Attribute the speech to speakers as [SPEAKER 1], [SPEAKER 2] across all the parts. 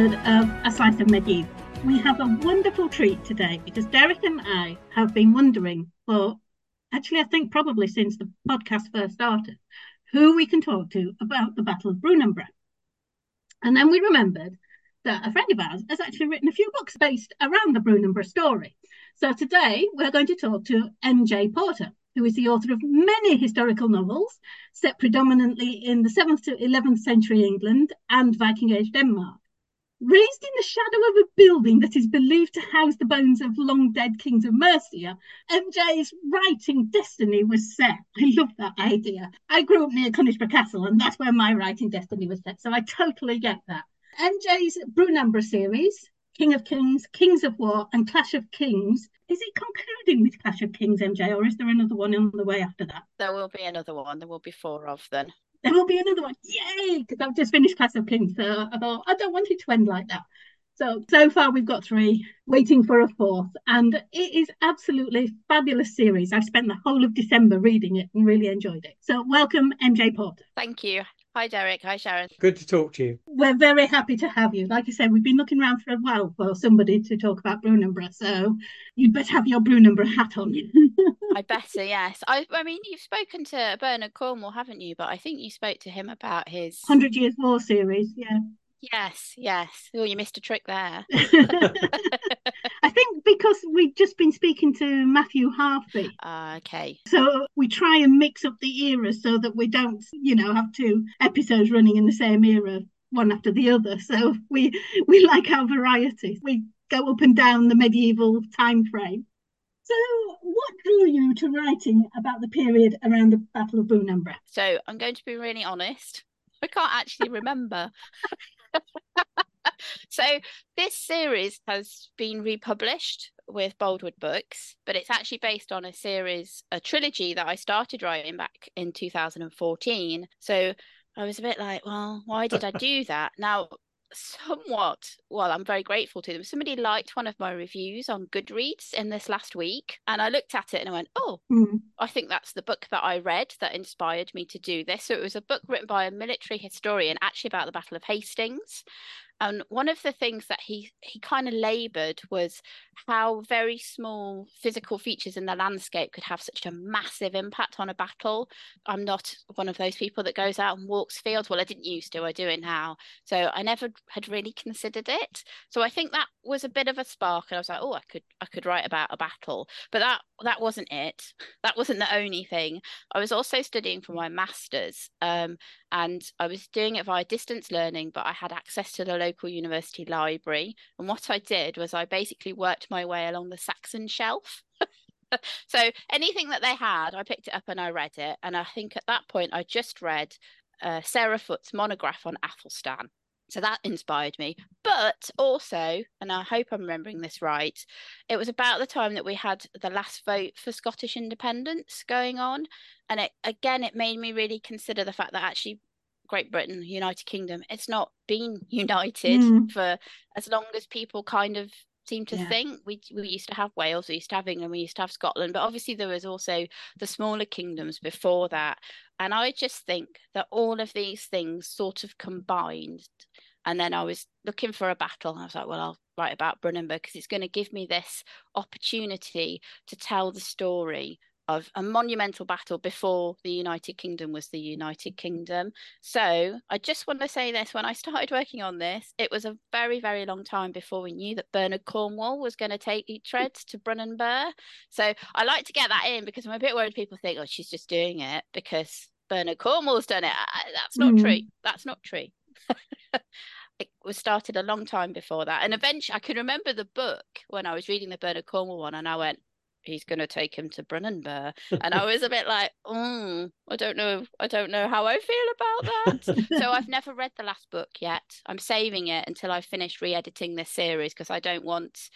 [SPEAKER 1] episode of A Slice of Medieval. We have a wonderful treat today because Derek and I have been wondering for actually, I think probably since the podcast first started, who we can talk to about the Battle of Brunanburh. And then we remembered that a friend of ours has actually written a few books based around the Brunanburh story. So today we're going to talk to MJ Porter, who is the author of many historical novels set predominantly in the 7th to 11th century England and Viking Age Denmark. Raised in the shadow of a building that is believed to house the bones of long dead kings of Mercia, MJ's writing destiny was set. I love that idea. I grew up near Conisbrough Castle, and that's where my writing destiny was set, so I totally get that. MJ's Brunanburh series, King of Kings, Kings of War, and Clash of Kings. Is it concluding with Clash of Kings, MJ, or is there another one on the way after that?
[SPEAKER 2] There will be another one. There will be four of them.
[SPEAKER 1] There will be another one. Yay! Because I've just finished Clash of Kings, so I thought I don't want it to end like that. So so far we've got three, waiting for a fourth, and it is absolutely fabulous series. I've spent the whole of December reading it and really enjoyed it. So welcome, MJ Porter.
[SPEAKER 2] Thank you. Hi, Derek. Hi, Sharon.
[SPEAKER 3] Good to talk to you.
[SPEAKER 1] We're very happy to have you. Like I said, we've been looking around for a while for somebody to talk about Brunanburh, so you'd better have your Brunanburh hat on.
[SPEAKER 2] I better, yes. I, I mean, you've spoken to Bernard Cornwell, haven't you? But I think you spoke to him about his
[SPEAKER 1] Hundred Years War series, yeah.
[SPEAKER 2] Yes, yes. Oh, you missed a trick there.
[SPEAKER 1] I think because we've just been speaking to Matthew Harvey.
[SPEAKER 2] Uh, okay.
[SPEAKER 1] So we try and mix up the eras so that we don't, you know, have two episodes running in the same era, one after the other. So we we like our variety. We go up and down the medieval time frame. So what drew you to writing about the period around the Battle of Brunanburh?
[SPEAKER 2] So I'm going to be really honest. I can't actually remember. so this series has been republished with Boldwood Books, but it's actually based on a series, a trilogy that I started writing back in 2014. So I was a bit like, well, why did I do that? Now, somewhat, well, I'm very grateful to them. Somebody liked one of my reviews on Goodreads in this last week, and I looked at it and I went, oh,
[SPEAKER 1] Mm.
[SPEAKER 2] I think that's the book that I read that inspired me to do this. So it was a book written by a military historian, actually about the Battle of Hastings. And one of the things that he he kind of laboured was how very small physical features in the landscape could have such a massive impact on a battle. I'm not one of those people that goes out and walks fields. Well, I didn't used to. I do it now. So I never had really considered it. So I think that was a bit of a spark, and I was like, oh, I could I could write about a battle. But that that wasn't it. That wasn't the only thing. I was also studying for my masters, um, and I was doing it via distance learning, but I had access to the local university library. And what I did was I basically worked my way along the Saxon shelf. so anything that they had, I picked it up and I read it. And I think at that point, I just read uh, Sarah Foot's monograph on Athelstan. So that inspired me. But also, and I hope I'm remembering this right, it was about the time that we had the last vote for Scottish independence going on. And it again, it made me really consider the fact that actually Great Britain, United Kingdom, it's not been united
[SPEAKER 1] Mm.
[SPEAKER 2] for as long as people kind of seem to
[SPEAKER 1] Yeah.
[SPEAKER 2] think. We we used to have Wales, we used to have England, we used to have Scotland, but obviously there was also the smaller kingdoms before that. And I just think that all of these things sort of combined. And then I was looking for a battle. I was like, well, I'll write about Brunanburh because it's going to give me this opportunity to tell the story of a monumental battle before the United Kingdom was the United Kingdom. So I just want to say this when I started working on this, it was a very, very long time before we knew that Bernard Cornwell was going to take Uhtred to Brunanburh. So I like to get that in because I'm a bit worried people think, oh, she's just doing it because Bernard Cornwell's done it. That's not
[SPEAKER 1] Mm.
[SPEAKER 2] true. That's not true. it was started a long time before that. And eventually, I can remember the book when I was reading the Bernard Cornwell one, and I went, he's going to take him to Brunanburh. And I was a bit like, mm, I don't know. I don't know how I feel about that. so I've never read the last book yet. I'm saving it until I finish re-editing this series because I don't want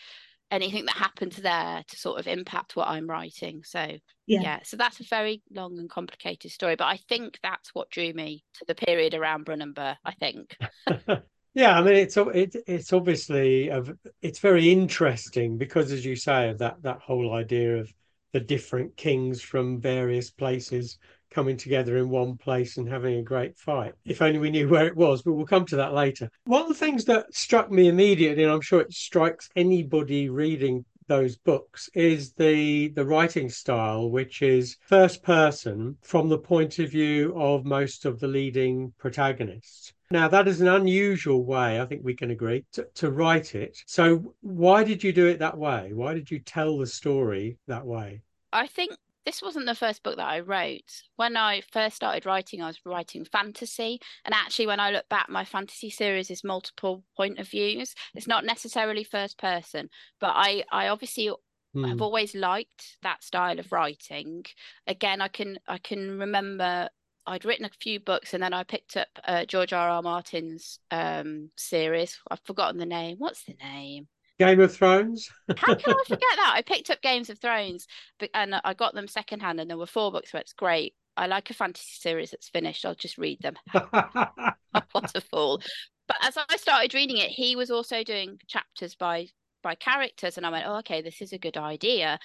[SPEAKER 2] anything that happens there to sort of impact what I'm writing. So
[SPEAKER 1] Yeah.
[SPEAKER 2] yeah, so that's a very long and complicated story, but I think that's what drew me to the period around Brunanburh. I think.
[SPEAKER 3] Yeah, I mean it's it, it's obviously of it's very interesting because as you say of that that whole idea of the different kings from various places coming together in one place and having a great fight. If only we knew where it was, but we'll come to that later. One of the things that struck me immediately, and I'm sure it strikes anybody reading those books is the the writing style which is first person from the point of view of most of the leading protagonists now that is an unusual way i think we can agree to, to write it so why did you do it that way why did you tell the story that way
[SPEAKER 2] i think this wasn't the first book that I wrote. When I first started writing, I was writing fantasy. And actually, when I look back, my fantasy series is multiple point of views. It's not necessarily first person, but I, I obviously mm. have always liked that style of writing. Again, I can I can remember I'd written a few books and then I picked up uh, George R. R. Martin's um, series. I've forgotten the name. What's the name?
[SPEAKER 3] Game of Thrones.
[SPEAKER 2] How can I forget that? I picked up Games of Thrones, and I got them secondhand, and there were four books. So it's great. I like a fantasy series that's finished. I'll just read them. what a fool! But as I started reading it, he was also doing chapters by by characters, and I went, "Oh, okay, this is a good idea."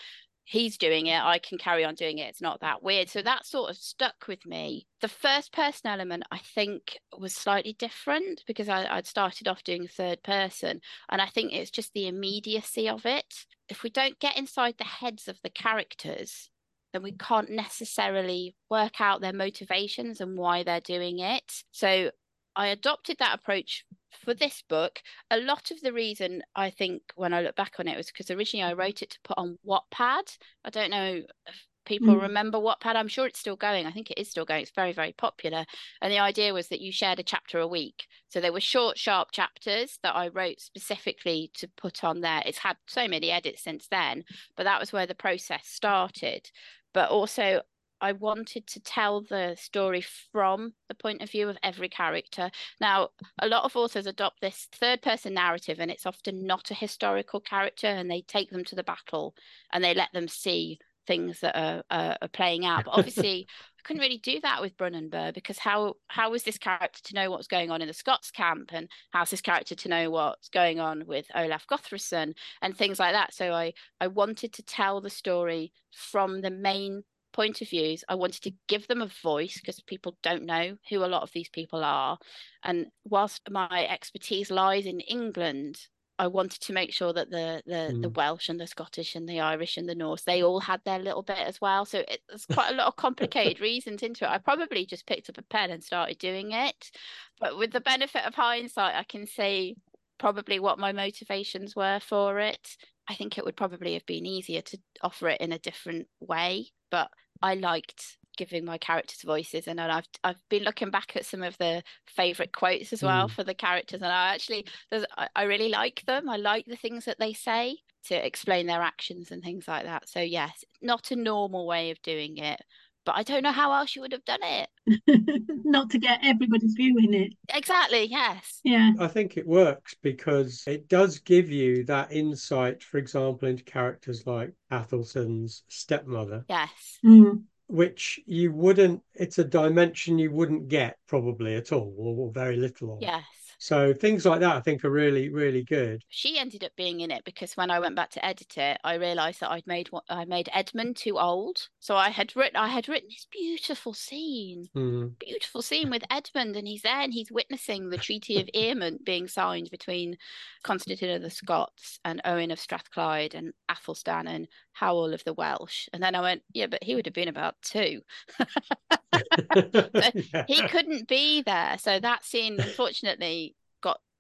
[SPEAKER 2] He's doing it, I can carry on doing it. It's not that weird. So that sort of stuck with me. The first person element, I think, was slightly different because I, would started off doing third person. And I think it's just the immediacy of it. If we don't get inside the heads of the characters, then we can't necessarily work out their motivations and why they're doing it. So I adopted that approach for this book. A lot of the reason I think when I look back on it was because originally I wrote it to put on Wattpad. I don't know if people mm. remember Wattpad. I'm sure it's still going. I think it is still going. It's very, very popular. And the idea was that you shared a chapter a week. So there were short, sharp chapters that I wrote specifically to put on there. It's had so many edits since then, but that was where the process started. But also, I wanted to tell the story from the point of view of every character. Now, a lot of authors adopt this third person narrative, and it's often not a historical character, and they take them to the battle and they let them see things that are, are, are playing out. But obviously, I couldn't really do that with Brunanburh because how how was this character to know what's going on in the Scots camp, and how's this character to know what's going on with Olaf Gothrason and things like that? So I I wanted to tell the story from the main point of views. I wanted to give them a voice because people don't know who a lot of these people are. And whilst my expertise lies in England, I wanted to make sure that the the, mm. the Welsh and the Scottish and the Irish and the Norse they all had their little bit as well. So it, there's quite a lot of complicated reasons into it. I probably just picked up a pen and started doing it, but with the benefit of hindsight, I can say probably what my motivations were for it. I think it would probably have been easier to offer it in a different way but I liked giving my characters voices and I've I've been looking back at some of the favorite quotes as well mm. for the characters and I actually I, I really like them I like the things that they say to explain their actions and things like that so yes not a normal way of doing it but I don't know how else you would have done it.
[SPEAKER 1] Not to get everybody's view in it.
[SPEAKER 2] Exactly, yes.
[SPEAKER 1] Yeah.
[SPEAKER 3] I think it works because it does give you that insight, for example, into characters like Athelstan's stepmother.
[SPEAKER 2] Yes.
[SPEAKER 1] Mm.
[SPEAKER 3] Which you wouldn't, it's a dimension you wouldn't get probably at all, or very little of.
[SPEAKER 2] Yes.
[SPEAKER 3] So things like that I think are really, really good.
[SPEAKER 2] She ended up being in it because when I went back to edit it, I realised that I'd made I made Edmund too old. So I had written I had written this beautiful scene,
[SPEAKER 3] mm.
[SPEAKER 2] beautiful scene with Edmund, and he's there and he's witnessing the Treaty of Eamont being signed between Constantine of the Scots and Owen of Strathclyde and Athelstan and Howell of the Welsh. And then I went, yeah, but he would have been about two. yeah. He couldn't be there. So that scene, unfortunately,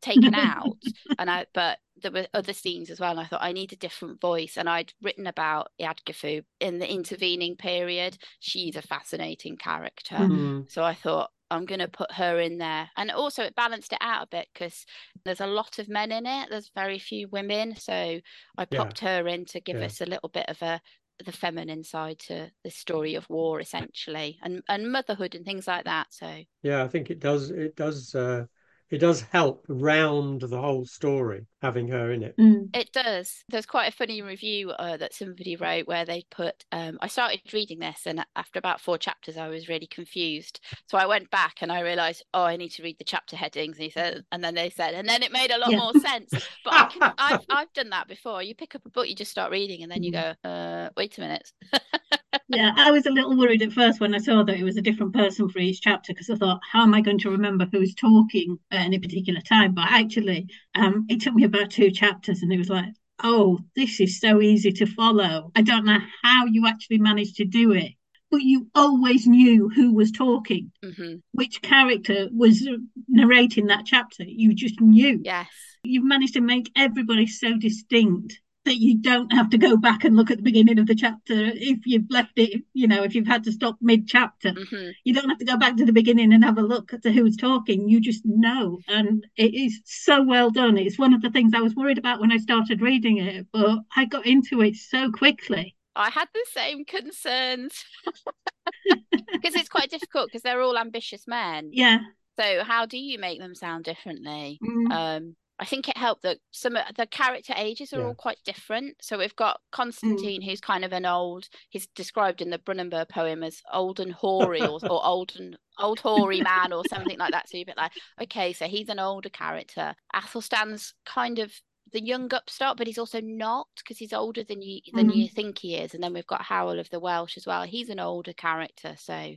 [SPEAKER 2] taken out. and I, but there were other scenes as well. And I thought I need a different voice. And I'd written about Eadgifu in the intervening period. She's a fascinating character.
[SPEAKER 3] Mm-hmm.
[SPEAKER 2] So I thought I'm going to put her in there. And also, it balanced it out a bit because there's a lot of men in it. There's very few women. So I popped yeah. her in to give yeah. us a little bit of a the feminine side to the story of war essentially and and motherhood and things like that so
[SPEAKER 3] yeah i think it does it does uh it does help round the whole story having her in it.
[SPEAKER 1] Mm.
[SPEAKER 2] It does. There's quite a funny review uh, that somebody wrote where they put. Um, I started reading this, and after about four chapters, I was really confused. So I went back and I realised, oh, I need to read the chapter headings. And he said, and then they said, and then it made a lot yeah. more sense. But I can, I've I've done that before. You pick up a book, you just start reading, and then you mm. go, uh, wait a minute.
[SPEAKER 1] yeah, I was a little worried at first when I saw that it was a different person for each chapter because I thought, how am I going to remember who's talking at any particular time? But actually, um, it took me about two chapters, and it was like, oh, this is so easy to follow. I don't know how you actually managed to do it, but you always knew who was talking,
[SPEAKER 2] hmm
[SPEAKER 1] which character was narrating that chapter. You just knew.
[SPEAKER 2] Yes.
[SPEAKER 1] You've managed to make everybody so distinct that you don't have to go back and look at the beginning of the chapter if you've left it, you know, if you've had to stop mid chapter.
[SPEAKER 2] hmm
[SPEAKER 1] You don't have to go back to the beginning and have a look at who's talking. You just know. And it is so well done. It's one of the things I was worried about when I started reading it, but I got into it so quickly.
[SPEAKER 2] I had the same concerns because it's quite difficult because they're all ambitious men.
[SPEAKER 1] Yeah.
[SPEAKER 2] So how do you make them sound differently?
[SPEAKER 1] Mm.
[SPEAKER 2] Um, I think it helped that some of the character ages are
[SPEAKER 3] Yeah.
[SPEAKER 2] all quite different. So we've got Constantine, who's kind of an old. He's described in the Brunanburh poem as old and hoary, or, or old and old hoary man, or something like that. So you're a bit like, okay, so he's an older character. Athelstan's kind of the young upstart, but he's also not because he's older than you than
[SPEAKER 1] Mhm.
[SPEAKER 2] you think he is. And then we've got Howell of the Welsh as well. He's an older character, so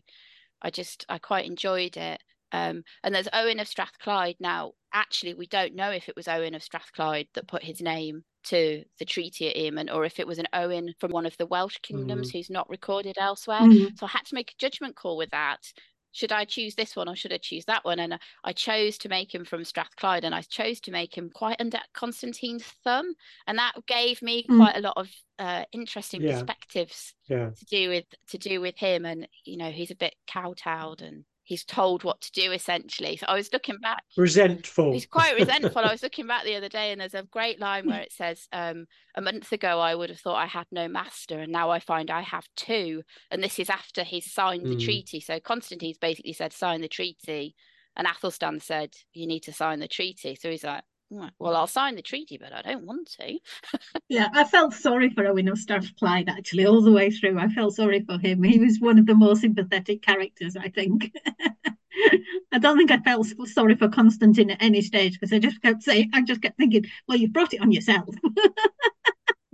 [SPEAKER 2] I just I quite enjoyed it. Um, and there's Owen of Strathclyde. Now, actually, we don't know if it was Owen of Strathclyde that put his name to the treaty at Eamont, or if it was an Owen from one of the Welsh kingdoms who's not recorded elsewhere.
[SPEAKER 1] Mm.
[SPEAKER 2] So I had to make a judgment call with that. Should I choose this one or should I choose that one? And I chose to make him from Strathclyde, and I chose to make him quite under Constantine's thumb, and that gave me
[SPEAKER 1] Mm.
[SPEAKER 2] quite a lot of uh, interesting
[SPEAKER 3] Yeah.
[SPEAKER 2] perspectives
[SPEAKER 3] Yeah.
[SPEAKER 2] to do with to do with him and you know he's a bit kowtowed and he's told what to do essentially. So i was looking back.
[SPEAKER 3] Resentful.
[SPEAKER 2] he's quite resentful. I was looking back the other day and there's a great line where it says um a month ago i would have thought i had no master and now i find i have two and this is after he's signed the
[SPEAKER 3] Mm.
[SPEAKER 2] treaty. So constantine's basically said sign the treaty. And athelstan said you need to sign the treaty. So he's like "Mm, well i'll sign the treaty but i don't want to
[SPEAKER 1] Yeah, I felt sorry for Owen of Strathclyde actually all the way through. I felt sorry for him. He was one of the more sympathetic characters, I think. I don't think I felt sorry for Constantine at any stage because I just kept saying, I just kept thinking, well, you brought it on yourself.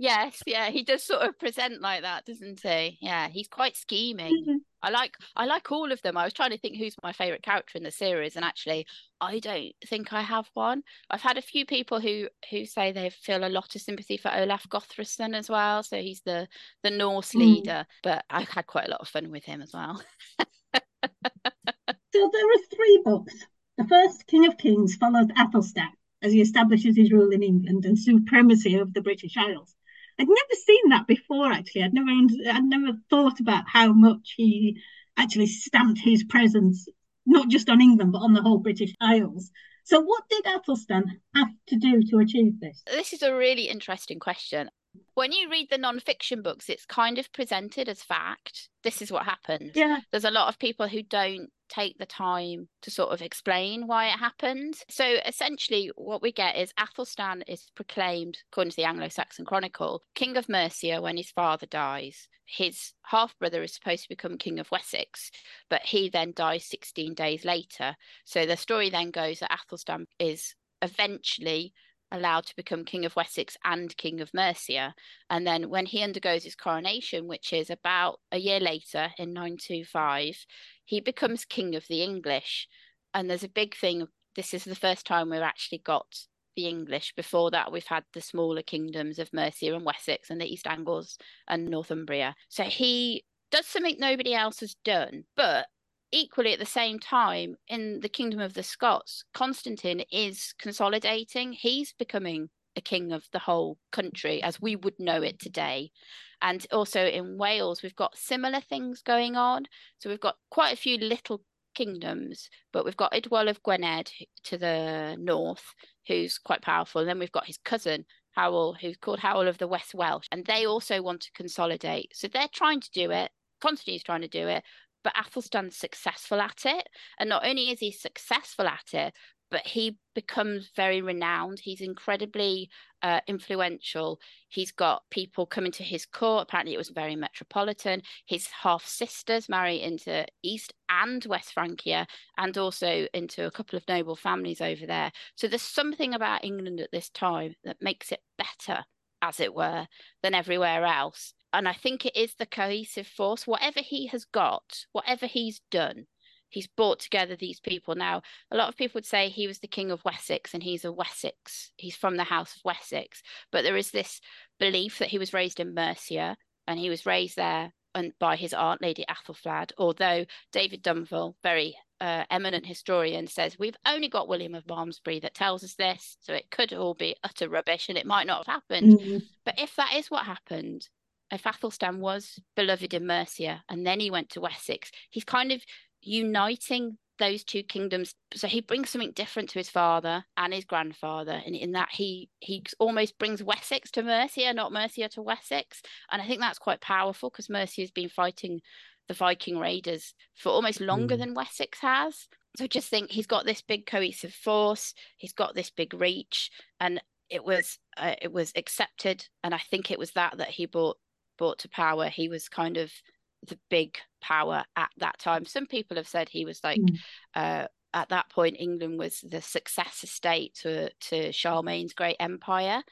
[SPEAKER 2] Yes, yeah, he does sort of present like that, doesn't he? Yeah, he's quite scheming. I like I like all of them. I was trying to think who's my favorite character in the series, and actually, I don't think I have one. I've had a few people who who say they feel a lot of sympathy for Olaf Gothrason as well. So he's the the Norse
[SPEAKER 1] Mm.
[SPEAKER 2] leader, but I've had quite a lot of fun with him as well.
[SPEAKER 1] So there are three books. The first, King of Kings, follows Athelstan as he establishes his rule in England and supremacy of the British Isles. I'd never seen that before, actually. I'd never, I'd never thought about how much he actually stamped his presence, not just on England, but on the whole British Isles. So, what did Athelstan have to do to achieve this?
[SPEAKER 2] This is a really interesting question. When you read the non-fiction books, it's kind of presented as fact. This is what happened.
[SPEAKER 1] Yeah,
[SPEAKER 2] there's a lot of people who don't take the time to sort of explain why it happened. So essentially, what we get is Athelstan is proclaimed, according to the Anglo Saxon Chronicle, King of Mercia when his father dies. His half brother is supposed to become King of Wessex, but he then dies 16 days later. So the story then goes that Athelstan is eventually allowed to become King of Wessex and King of Mercia. And then when he undergoes his coronation, which is about a year later in 925, he becomes King of the English. And there's a big thing. This is the first time we've actually got the English. Before that, we've had the smaller kingdoms of Mercia and Wessex and the East Angles and Northumbria. So he does something nobody else has done, but equally at the same time in the kingdom of the scots constantine is consolidating he's becoming a king of the whole country as we would know it today. And also in wales we've got similar things going on. So we've got quite a few little kingdoms but we've got idwal of gwynedd to the north who's quite powerful. And then we've got his cousin howell who's called howell of the west welsh. And they also want to consolidate. So they're trying to do it. Constantine's trying to do it but Athelstan's successful at it. And not only is he successful at it, but he becomes very renowned. He's incredibly uh, influential. He's got people coming to his court. Apparently, it was very metropolitan. His half sisters marry into East and West Francia, and also into a couple of noble families over there. So there's something about England at this time that makes it better, as it were, than everywhere else. and I think it is the cohesive force. Whatever he has got, whatever he's done, he's brought together these people. Now, a lot of people would say he was the king of Wessex and he's a Wessex. He's from the house of Wessex. But there is this belief that he was raised in Mercia and he was raised there and by his aunt, Lady Athelflaed, although David Dumville, very uh, eminent historian, says we've only got William of Malmesbury that tells us this, so it could all be utter rubbish and it might not have happened. Mm-hmm. But if that is what happened, if Athelstan was beloved in Mercia and then he went to Wessex, he's kind of uniting those two kingdoms. So he brings something different to his father and his grandfather and in that he he almost brings wessex to mercia not mercia to wessex. And i think that's quite powerful because mercia has been fighting the viking raiders for almost longer mm. than wessex has. So just think he's got this big cohesive force he's got this big reach and it was uh, it was accepted. And i think it was that that he brought brought to power. He was kind of the big power at that time. Some people have said he was like, mm. uh, at that point, England was the successor state to to Charlemagne's great empire,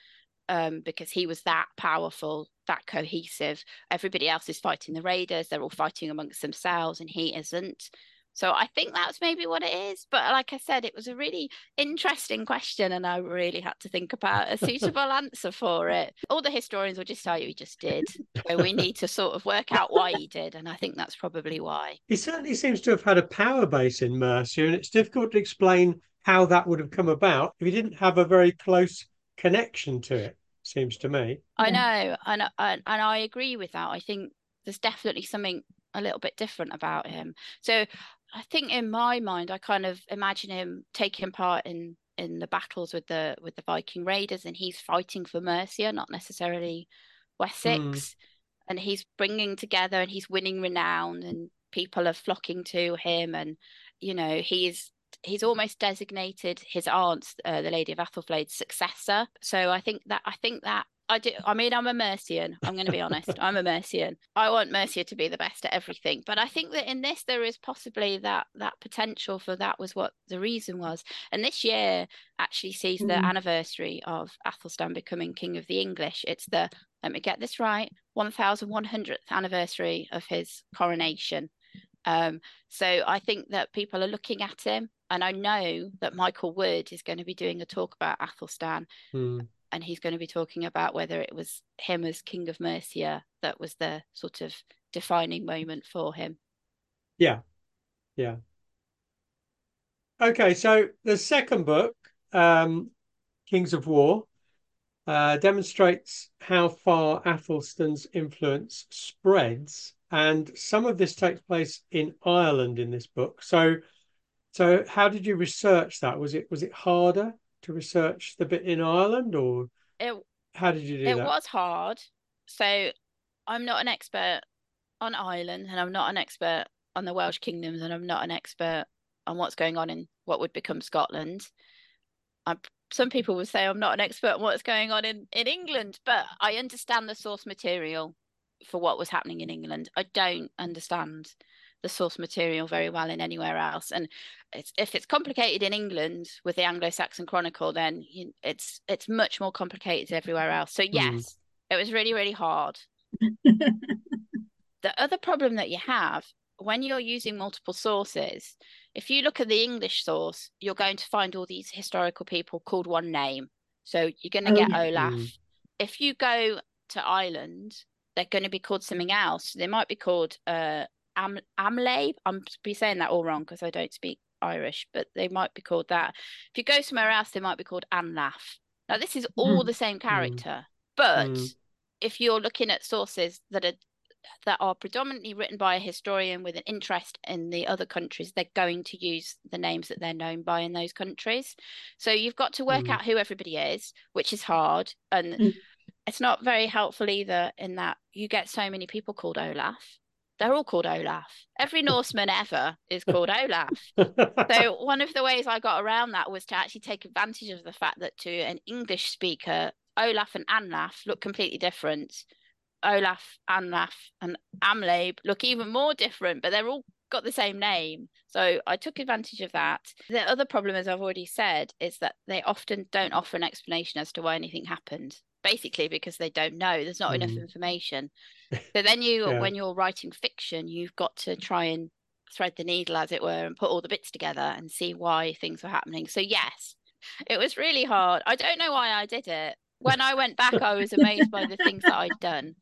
[SPEAKER 2] um, because he was that powerful, that cohesive. Everybody else is fighting the raiders; they're all fighting amongst themselves, and he isn't. So I think that's maybe what it is. But like I said, it was a really interesting question, and I really had to think about a suitable answer for it. All the historians will just tell you he just did. So we need to sort of work out why he did, and I think that's probably why.
[SPEAKER 3] He certainly seems to have had a power base in Mercia, and it's difficult to explain how that would have come about if he didn't have a very close connection to it. Seems to me.
[SPEAKER 2] I know, and and, and I agree with that. I think there's definitely something a little bit different about him. So I think in my mind, I kind of imagine him taking part in in the battles with the with the Viking raiders, and he's fighting for Mercia, not necessarily Wessex, mm. and he's bringing together and he's winning renown, and people are flocking to him, and you know he's he's almost designated his aunt, uh, the Lady of Athelflaed's successor. So I think that I think that I do. I mean, I'm a Mercian. I'm going to be honest. I'm a Mercian. I want Mercia to be the best at everything. But I think that in this, there is possibly that that potential for that was what the reason was. And this year actually sees mm. the anniversary of Athelstan becoming King of the English. It's the let me get this right, 1100th anniversary of his coronation. Um, so I think that people are looking at him, and I know that Michael Wood is going to be doing a talk about Athelstan. Mm and he's going to be talking about whether it was him as King of Mercia that was the sort of defining moment for him.
[SPEAKER 3] Yeah, yeah. Okay, so the second book, um, Kings of War, uh, demonstrates how far Athelstan's influence spreads, and some of this takes place in Ireland in this book. So, so how did you research that? Was it was it harder to research the bit in Ireland, or
[SPEAKER 2] it,
[SPEAKER 3] how did you do
[SPEAKER 2] it
[SPEAKER 3] that? It
[SPEAKER 2] was hard. So I'm not an expert on Ireland, and I'm not an expert on the Welsh kingdoms, and I'm not an expert on what's going on in what would become Scotland. I'm, some people would say I'm not an expert on what's going on in, in England, but I understand the source material for what was happening in England. I don't understand the source material very well in anywhere else. And it's, if it's complicated in England with the Anglo-Saxon Chronicle, then you, it's it's much more complicated everywhere else. So mm. yes, mm. it was really really hard. the other problem that you have when you're using multiple sources, if you look at the English source, you're going to find all these historical people called one name. So you're going to oh, get Olaf. Mm. If you go to Ireland, they're going to be called something else. They might be called uh, Am Amlabe. I'm be saying that all wrong because I don't speak Irish, but they might be called that. If you go somewhere else, they might be called Anlaf. Now this is all mm. the same hmm. character, mm. but mm. if you're looking at sources that are that are predominantly written by a historian with an interest in the other countries, they're going to use the names that they're known by in those countries. So you've got to work hmm. out who everybody is, which is hard. And hmm. it's not very helpful either in that you get so many people called Olaf they're all called Olaf. Every Norseman ever is called Olaf. so one of the ways I got around that was to actually take advantage of the fact that to an English speaker, Olaf and Anlaf look completely different. Olaf, Anlaf, and Amlabe look even more different, but they're all got the same name. So I took advantage of that. The other problem, as I've already said, is that they often don't offer an explanation as to why anything happened basically because they don't know. There's not mm. enough information. So then you, yeah. when you're writing fiction, you've got to try and thread the needle, as it were, and put all the bits together and see why things were happening. So yes, it was really hard. I don't know why I did it. When I went back, I was amazed by the things that I'd done.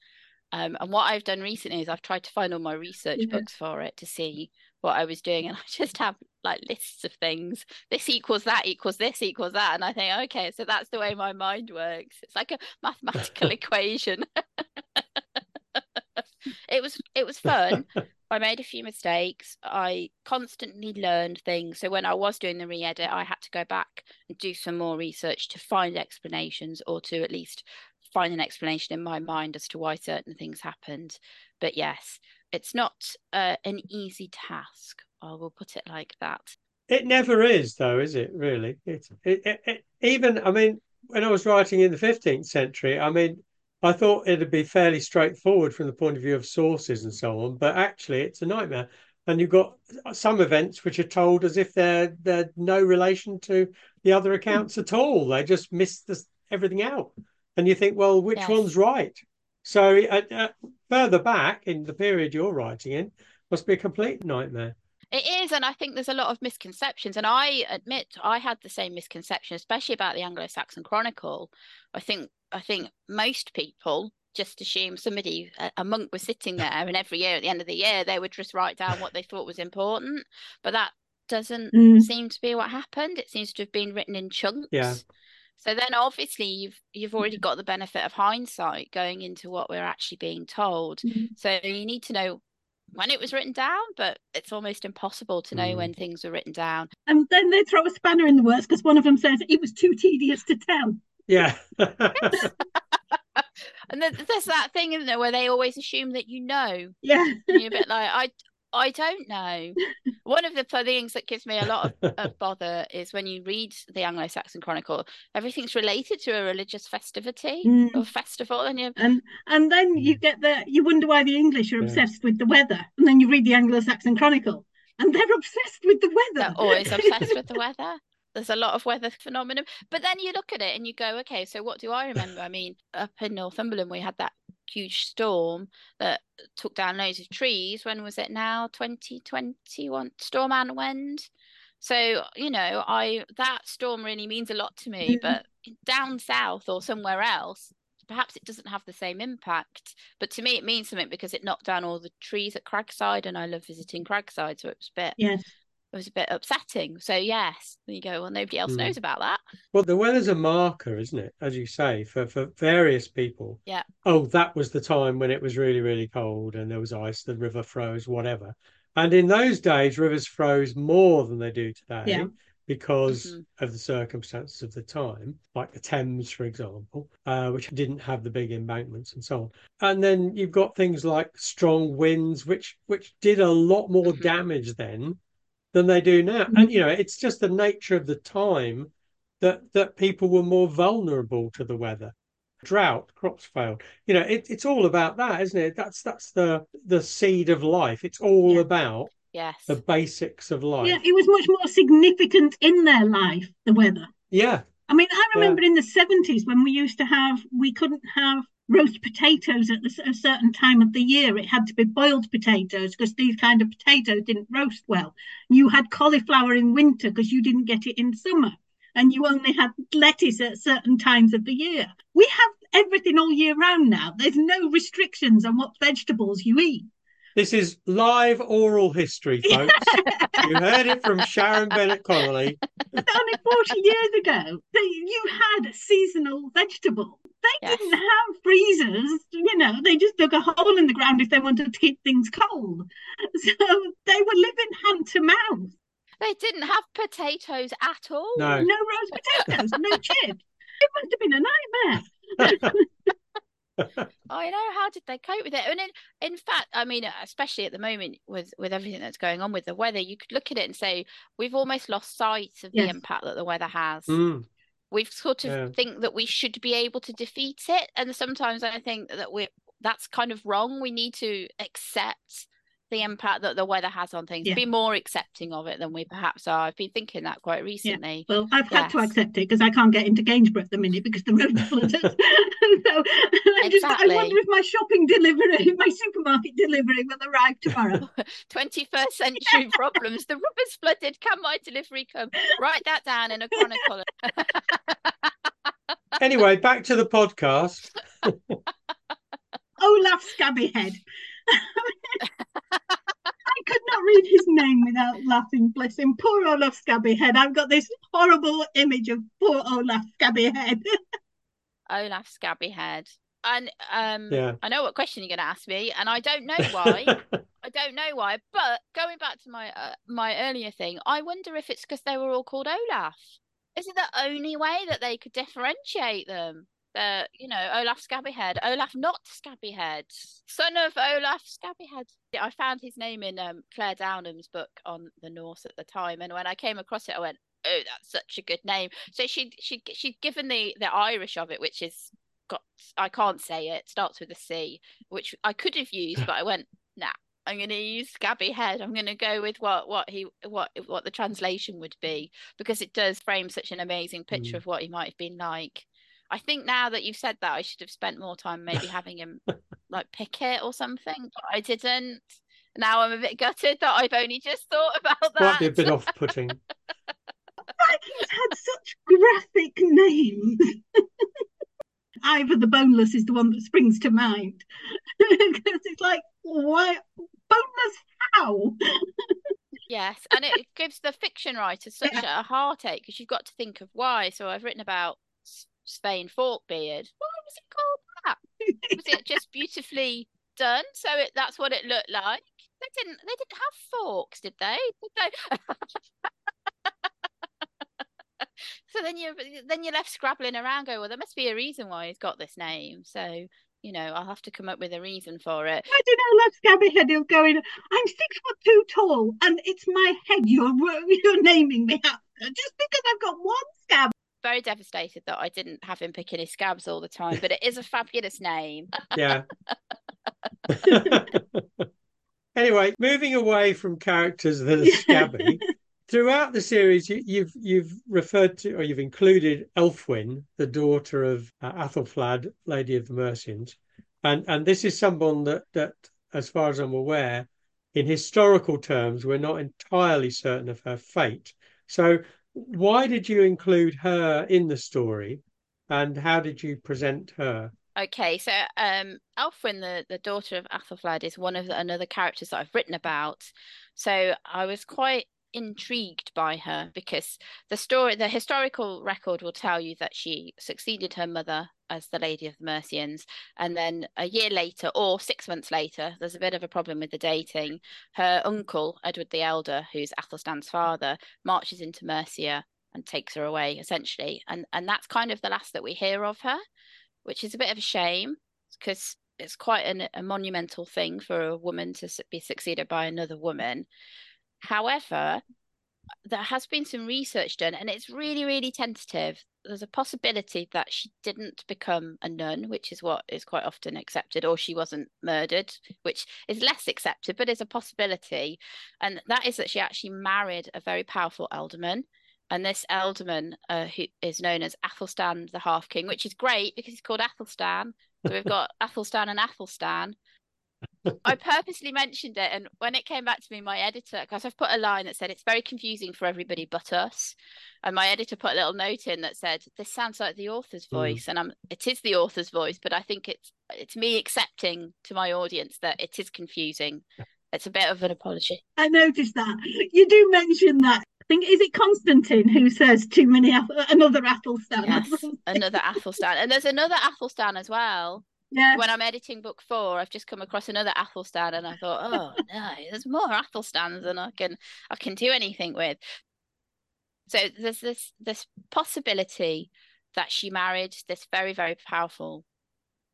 [SPEAKER 2] Um, and what I've done recently is I've tried to find all my research yeah. books for it to see what I was doing, and I just have like lists of things. This equals that equals this equals that, and I think, okay, so that's the way my mind works. It's like a mathematical equation. it was it was fun. I made a few mistakes. I constantly learned things. So when I was doing the re-edit, I had to go back and do some more research to find explanations or to at least find an explanation in my mind as to why certain things happened. But yes, it's not uh, an easy task. I will put it like that.
[SPEAKER 3] It never is, though, is it? Really? It, it, it, it even. I mean, when I was writing in the fifteenth century, I mean, I thought it'd be fairly straightforward from the point of view of sources and so on, but actually, it's a nightmare. And you've got some events which are told as if they're they're no relation to the other accounts at all. They just miss this, everything out, and you think, well, which yes. one's right? So uh, uh, further back in the period you're writing in must be a complete nightmare.
[SPEAKER 2] It is, and I think there's a lot of misconceptions. And I admit I had the same misconception, especially about the Anglo-Saxon Chronicle. I think I think most people just assume somebody a monk was sitting there, and every year at the end of the year they would just write down what they thought was important. But that doesn't mm. seem to be what happened. It seems to have been written in chunks.
[SPEAKER 3] Yeah.
[SPEAKER 2] So then obviously you've you've already got the benefit of hindsight going into what we're actually being told. Mm-hmm. So you need to know when it was written down, but it's almost impossible to know mm. when things were written down.
[SPEAKER 1] And then they throw a spanner in the works because one of them says it was too tedious to tell.
[SPEAKER 3] Yeah.
[SPEAKER 2] and there's that thing, isn't there, where they always assume that you know.
[SPEAKER 1] Yeah.
[SPEAKER 2] And you're a bit like, I I don't know. One of the things that gives me a lot of, of bother is when you read the Anglo-Saxon Chronicle, everything's related to a religious festivity mm. or festival, and you
[SPEAKER 1] and and then you get the you wonder why the English are obsessed yeah. with the weather, and then you read the Anglo-Saxon Chronicle, and they're obsessed with the weather.
[SPEAKER 2] They're always obsessed with the weather there's a lot of weather phenomenon but then you look at it and you go okay so what do i remember i mean up in northumberland we had that huge storm that took down loads of trees. When was it now? 2021 Storm Arwen. So, you know, I that storm really means a lot to me, but down south or somewhere else, perhaps it doesn't have the same impact. But to me it means something because it knocked down all the trees at Cragside and I love visiting Cragside, so it was a bit
[SPEAKER 1] yes
[SPEAKER 2] was a bit upsetting. So yes, you go, well, nobody else mm. knows about that.
[SPEAKER 3] Well, the weather's a marker, isn't it? As you say, for for various people.
[SPEAKER 2] Yeah.
[SPEAKER 3] Oh, that was the time when it was really, really cold and there was ice, the river froze, whatever. And in those days, rivers froze more than they do today.
[SPEAKER 1] Yeah.
[SPEAKER 3] Because mm-hmm. of the circumstances of the time, like the Thames, for example, uh, which didn't have the big embankments and so on. And then you've got things like strong winds, which which did a lot more mm-hmm. damage then than they do now. Mm-hmm. And you know, it's just the nature of the time that that people were more vulnerable to the weather. Drought, crops failed. You know, it, it's all about that, isn't it? That's that's the the seed of life. It's all yeah. about
[SPEAKER 2] yes
[SPEAKER 3] the basics of life.
[SPEAKER 1] Yeah, it was much more significant in their life, the weather.
[SPEAKER 3] Yeah.
[SPEAKER 1] I mean, I remember yeah. in the 70s when we used to have, we couldn't have roast potatoes at a certain time of the year. It had to be boiled potatoes because these kind of potatoes didn't roast well. You had cauliflower in winter because you didn't get it in summer. And you only had lettuce at certain times of the year. We have everything all year round now. There's no restrictions on what vegetables you eat.
[SPEAKER 3] This is live oral history, folks. you heard it from Sharon Bennett Connolly.
[SPEAKER 1] Only 40 years ago, you had seasonal vegetables. They yes. didn't have freezers, you know, they just dug a hole in the ground if they wanted to keep things cold. So they were living hand to mouth.
[SPEAKER 2] They didn't have potatoes at all.
[SPEAKER 3] No,
[SPEAKER 1] no roast potatoes, no chips. It must have been a nightmare.
[SPEAKER 2] I know. How did they cope with it? And in, in fact, I mean, especially at the moment with with everything that's going on with the weather, you could look at it and say we've almost lost sight of yes. the impact that the weather has.
[SPEAKER 3] Mm.
[SPEAKER 2] We've sort of yeah. think that we should be able to defeat it, and sometimes I think that we that's kind of wrong. We need to accept the impact that the weather has on things,
[SPEAKER 1] Yeah.
[SPEAKER 2] be more accepting of it than we perhaps are. I've been thinking that quite recently.
[SPEAKER 1] Well, I've had to accept it because I can't get into Gainsborough at the minute because the road's flooded. so I just I wonder if my shopping delivery, my supermarket delivery will arrive tomorrow.
[SPEAKER 2] 21st century problems. The rubber's flooded. Can my delivery come? Write that down in a chronicle.
[SPEAKER 3] Anyway, back to the podcast.
[SPEAKER 1] Olaf Scabbyhead. I could not read his name without laughing, bless him. Poor Olaf Scabbyhead. I've got this horrible image of poor Olaf Scabbyhead.
[SPEAKER 2] Olaf Scabby Head. And um,
[SPEAKER 3] Yeah.
[SPEAKER 2] I know what question you're going to ask me, and I don't know why. I don't know why. But going back to my uh, my earlier thing, I wonder if it's because they were all called Olaf. Is it the only way that they could differentiate them? Uh, you know, Olaf Scabbyhead, Olaf not Scabbyhead, son of Olaf Scabbyhead. I found his name in um, Clare Downham's book on the Norse at the time, and when I came across it, I went, "Oh, that's such a good name." So she she she'd given the the Irish of it, which is got I can't say it. Starts with a C, which I could have used, but I went, "Nah, I'm going to use Scabby Head. I'm going to go with what what he what what the translation would be because it does frame such an amazing picture
[SPEAKER 3] Mm.
[SPEAKER 2] of what he might have been like." I think now that you've said that, I should have spent more time maybe having him like pick it or something, but I didn't. Now I'm a bit gutted that I've only just thought about that.
[SPEAKER 3] Might be a bit off putting.
[SPEAKER 1] Vikings had such graphic names. Ivar the Boneless is the one that springs to mind. Because it's like, why? Boneless how?
[SPEAKER 2] Yes, and it gives the fiction writer such a heartache because you've got to think of why. So I've written about S- Svein Forkbeard. Why was it called that? Was it just beautifully done? So it, that's what it looked like. They didn't. They didn't have forks, did they? Did they? so then you then you're left scrabbling around. Go well. There must be a reason why he's got this name. So you know I'll have to come up with a reason for it.
[SPEAKER 1] Imagine Olaf Scabbyhead he'll going, I'm six foot two tall and it's my head you're, you're naming me after just because I've got one scab.
[SPEAKER 2] Very devastated that I didn't have him picking his scabs all the time, but it is a fabulous name.
[SPEAKER 3] Yeah. anyway, moving away from characters that are scabby, throughout the series, you, you've you've referred to or you've included Elfwin, the daughter of uh, Athelflaed, Lady of the Mercians, and and this is someone that that, as far as I'm aware, in historical terms, we're not entirely certain of her fate. So, why did you include her in the story, and how did you present her?
[SPEAKER 2] Okay, so um, Elfwin, the, the daughter of Athelflaed, is one of the another characters that I've written about. So I was quite intrigued by her because the story, the historical record will tell you that she succeeded her mother as the Lady of the Mercians, and then a year later or six months later, there's a bit of a problem with the dating. Her uncle, Edward the Elder, who's Athelstan's father, marches into Mercia and takes her away essentially, and and that's kind of the last that we hear of her which is a bit of a shame because it's quite an, a monumental thing for a woman to be succeeded by another woman. However, there has been some research done, and it's really, really tentative. There's a possibility that she didn't become a nun, which is what is quite often accepted, or she wasn't murdered, which is less accepted, but is a possibility. And that is that she actually married a very powerful alderman. And this alderman, uh, who is known as Athelstan the Half King, which is great because he's called Athelstan. So we've got Athelstan and Athelstan. I purposely mentioned it, and when it came back to me, my editor, because I've put a line that said it's very confusing for everybody but us, and my editor put a little note in that said this sounds like the author's
[SPEAKER 3] Mm.
[SPEAKER 2] voice, and I'm it is the author's voice, but I think it's it's me accepting to my audience that it is confusing. It's a bit of an apology.
[SPEAKER 1] I noticed that. You do mention that. I think, is it Constantine who says too many, Ath- another Athelstan?
[SPEAKER 2] Yes, another Athelstan, and there's another Athelstan as well.
[SPEAKER 1] Yeah.
[SPEAKER 2] when I'm editing book four, I've just come across another Athelstan, and I thought, oh no, there's more Athelstans than I can I can do anything with. So there's this this possibility that she married this very very powerful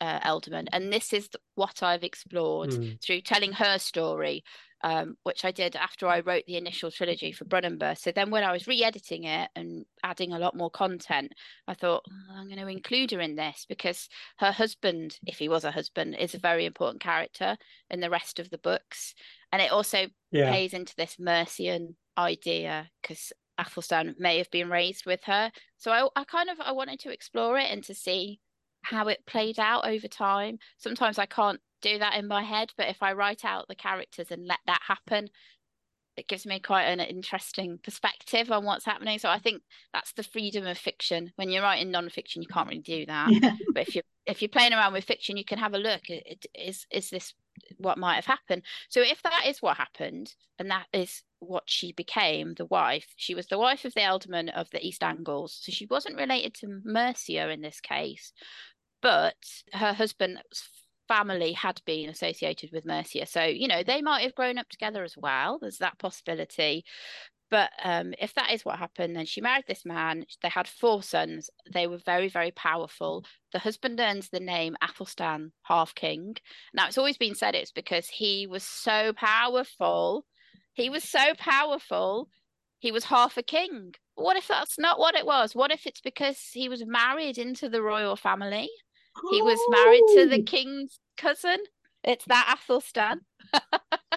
[SPEAKER 2] uh, alderman, and this is what I've explored
[SPEAKER 3] Mm.
[SPEAKER 2] through telling her story. Um, which I did after I wrote the initial trilogy for Brunanburh. So then when I was re-editing it and adding a lot more content, I thought oh, I'm going to include her in this because her husband, if he was a husband, is a very important character in the rest of the books, and it also yeah. plays into this Mercian idea because Athelstan may have been raised with her. So I, I kind of I wanted to explore it and to see how it played out over time. Sometimes I can't do that in my head, but if I write out the characters and let that happen, it gives me quite an interesting perspective on what's happening. So I think that's the freedom of fiction. When you're writing non-fiction, you can't really do that. Yeah. But if you're if you're playing around with fiction, you can have a look. Is is this what might have happened? So if that is what happened, and that is what she became, the wife, she was the wife of the alderman of the East Angles. So she wasn't related to Mercia in this case, but her husband's family had been associated with Mercia. So, you know, they might have grown up together as well. There's that possibility. But um, if that is what happened, then she married this man. They had four sons. They were very, very powerful. The husband earns the name Athelstan, half king. Now, it's always been said it's because he was so powerful. He was so powerful, he was half a king. What if that's not what it was? What if it's because he was married into the royal family? He was married to the king's cousin. It's that Athelstan.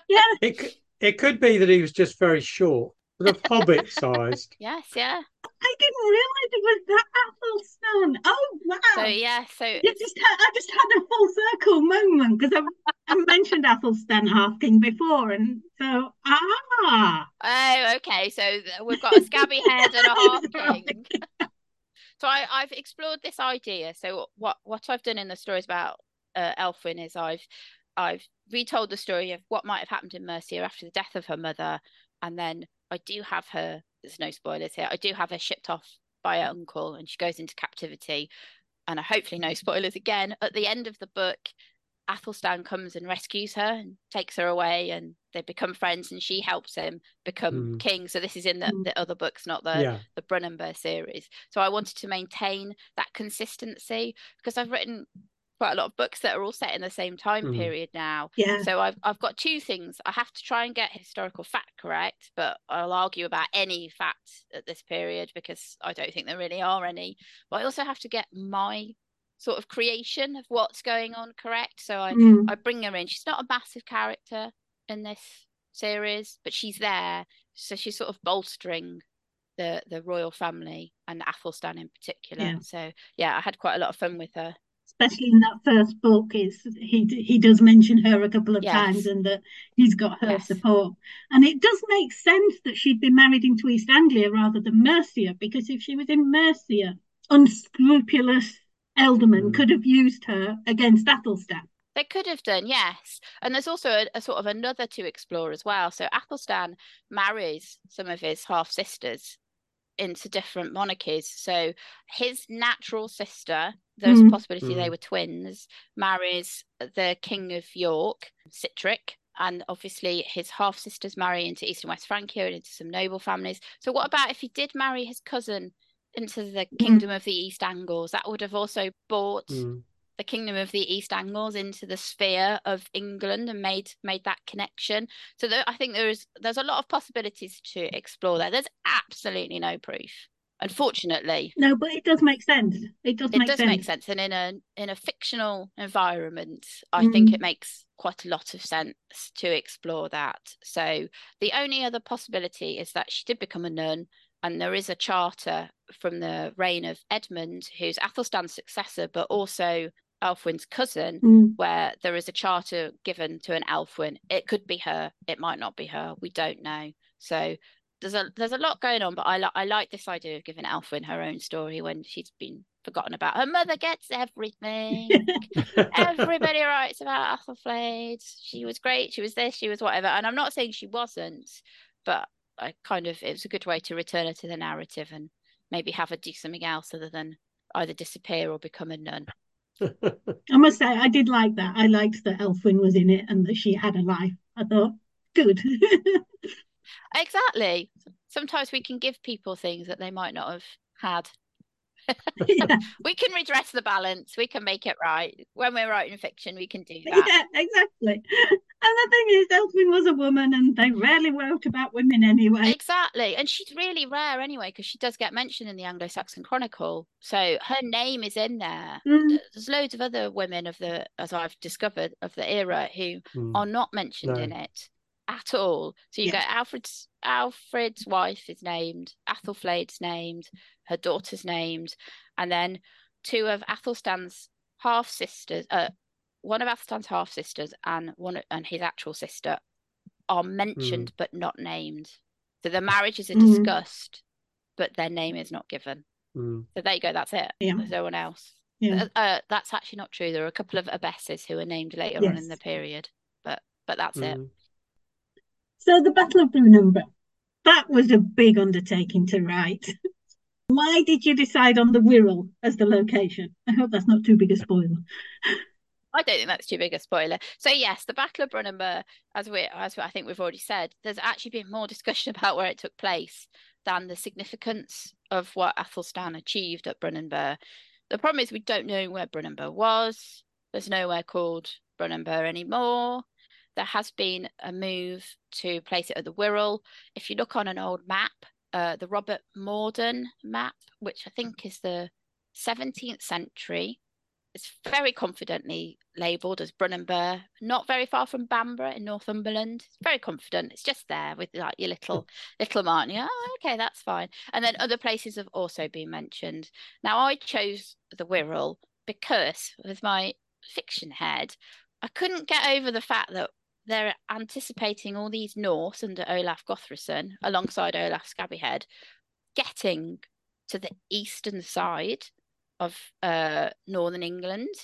[SPEAKER 1] yeah.
[SPEAKER 3] It, it could be that he was just very short, sort of hobbit sized.
[SPEAKER 2] Yes, yeah.
[SPEAKER 1] I didn't realize it was that Athelstan. Oh wow!
[SPEAKER 2] So yeah, so
[SPEAKER 1] you just had, I just had a full circle moment because I've, I've mentioned Athelstan Half King before, and so ah.
[SPEAKER 2] Oh, okay. So we've got a scabby head and a half king. So I, I've explored this idea. So what what I've done in the stories about uh, Elfwin is I've I've retold the story of what might have happened in Mercia after the death of her mother, and then I do have her. There's no spoilers here. I do have her shipped off by her uncle, and she goes into captivity. And I hopefully no spoilers again. At the end of the book, Athelstan comes and rescues her and takes her away, and they become friends, and she helps him become mm. king. So this is in the, mm. the other books, not the yeah. the Brunanburh series. So I wanted to maintain that consistency because I've written quite a lot of books that are all set in the same time mm. period now.
[SPEAKER 1] Yeah.
[SPEAKER 2] So I've I've got two things. I have to try and get historical fact correct, but I'll argue about any fact at this period because I don't think there really are any. But I also have to get my sort of creation of what's going on correct. So I mm. I bring her in. She's not a massive character in this series, but she's there. So she's sort of bolstering the the royal family and Athelstan in particular. Yeah. So yeah, I had quite a lot of fun with her.
[SPEAKER 1] Especially in that first book, is he he does mention her a couple of yes. times and that he's got her yes. support. And it does make sense that she'd be married into East Anglia rather than Mercia, because if she was in Mercia, unscrupulous Ealdorman mm. could have used her against Athelstan.
[SPEAKER 2] They could have done, yes. And there's also a, a, sort of another to explore as well. So Athelstan marries some of his half sisters into different monarchies. So his natural sister, there's mm. a possibility mm. they were twins, marries the King of York, Sihtric. And obviously, his half sisters marry into East and West Francia and into some noble families. So, what about if he did marry his cousin into the mm. kingdom mm. of the East Angles, that would have also bought mm. The kingdom of the East Angles into the sphere of England and made made that connection. So there, I think there is there's a lot of possibilities to explore there. There's absolutely no proof, unfortunately.
[SPEAKER 1] No, but it does make sense. It does.
[SPEAKER 2] It
[SPEAKER 1] make
[SPEAKER 2] does
[SPEAKER 1] sense.
[SPEAKER 2] make sense, and in a in a fictional environment, I mm. think it makes quite a lot of sense to explore that. So the only other possibility is that she did become a nun and there is a charter from the reign of Edmund, who's Athelstan's successor, but also Elfwin's cousin, mm. where there is a charter given to an Elfwin. It could be her, it might not be her. We don't know. So there's a there's a lot going on, but I like I like this idea of giving Elfwin her own story when she's been forgotten about. Her mother gets everything. Everybody writes about Athelflaed. She was great. She was this. She was whatever. And I'm not saying she wasn't, but I kind of it was a good way to return her to the narrative and maybe have her do something else other than either disappear or become a nun.
[SPEAKER 1] I must say, I did like that. I liked that Elfwin was in it and that she had a life. I thought, good.
[SPEAKER 2] exactly. Sometimes we can give people things that they might not have had.
[SPEAKER 1] Yeah.
[SPEAKER 2] we can redress the balance. We can make it right. When we're writing fiction, we can do that.
[SPEAKER 1] Yeah, exactly. And the thing is, Elfwin was a woman, and they rarely wrote about women anyway.
[SPEAKER 2] Exactly. And she's really rare anyway, because she does get mentioned in the Anglo Saxon Chronicle. So her name is in there.
[SPEAKER 1] Mm.
[SPEAKER 2] There's loads of other women of the, as I've discovered, of the era who
[SPEAKER 3] Mm.
[SPEAKER 2] are not mentioned
[SPEAKER 3] No.
[SPEAKER 2] in it at all. So you
[SPEAKER 1] Yeah.
[SPEAKER 2] get Alfred's Alfred's wife is named, Athelflaed's named, her daughter's named, and then two of Athelstan's half sisters, uh, one of Athelstan's half sisters and one and his actual sister are mentioned but not named. So the marriages are
[SPEAKER 1] Mhm.
[SPEAKER 2] discussed, but their name is not given.
[SPEAKER 3] Mm.
[SPEAKER 2] So there you go. That's it.
[SPEAKER 1] Yeah.
[SPEAKER 2] There's no one else.
[SPEAKER 1] Yeah.
[SPEAKER 2] Uh, uh, that's actually not true. There are a couple of abbesses who are named later on in the period, but but that's it.
[SPEAKER 1] So the Battle of Brunanburh, that was a big undertaking to write. Why did you decide on the Wirral as the location? I hope that's not too big a spoiler.
[SPEAKER 2] I don't think that's too big a spoiler. So yes, the Battle of Brunanburh, as we as I think we've already said, there's actually been more discussion about where it took place than the significance of what Athelstan achieved at Brunanburh. The problem is we don't know where Brunanburh was. There's nowhere called Brunanburh anymore. There has been a move to place it at the Wirral. If you look on an old map, uh, the Robert Morden map, which I think is the 17th century, it's very confidently labelled as Brunanburh, not very far from Bamborough in Northumberland. It's very confident. It's just there with like your little little mark. you're, Oh, okay, that's fine. And then other places have also been mentioned. Now I chose the Wirral because with my fiction head, I couldn't get over the fact that they're anticipating all these Norse under Olaf Gothrason alongside Olaf Scabbyhead getting to the eastern side of uh northern England.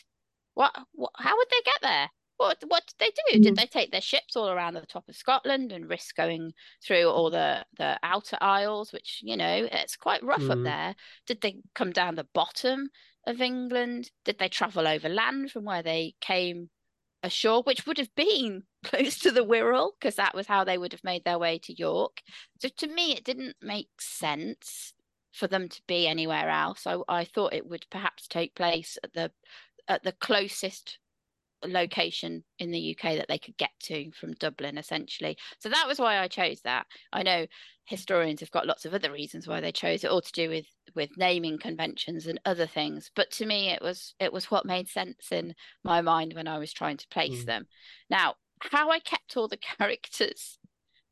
[SPEAKER 2] What, what how would they get there? What what did they do? Did
[SPEAKER 1] Mm.
[SPEAKER 2] they take their ships all around the top of Scotland and risk going through all the the outer isles, which you know it's quite rough up
[SPEAKER 3] Mm.
[SPEAKER 2] there? Did they come down the bottom of England? Did they travel over land from where they came ashore, which would have been close to the Wirral, because that was how they would have made their way to York. So to me, it didn't make sense for them to be anywhere else. I, I thought it would perhaps take place at the at the closest location in the UK that they could get to from Dublin, essentially. So that was why I chose that. I know historians have got lots of other reasons why they chose it, all to do with with naming conventions and other things. But to me, it was it was what made sense in my mind when I was trying to place
[SPEAKER 3] Mm.
[SPEAKER 2] them. Now, how I kept all the characters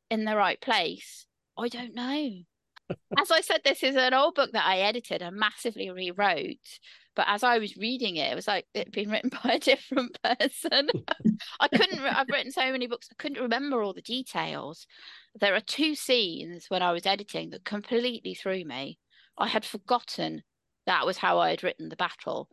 [SPEAKER 2] in the right place, I don't know. As I said, this is an old book that I edited and massively rewrote. But as I was reading it, it was like it'd been written by a different person. I couldn't, I've written so many books, I couldn't remember all the details. There are two scenes when I was editing that completely threw me. I had forgotten that was how I had written the battle.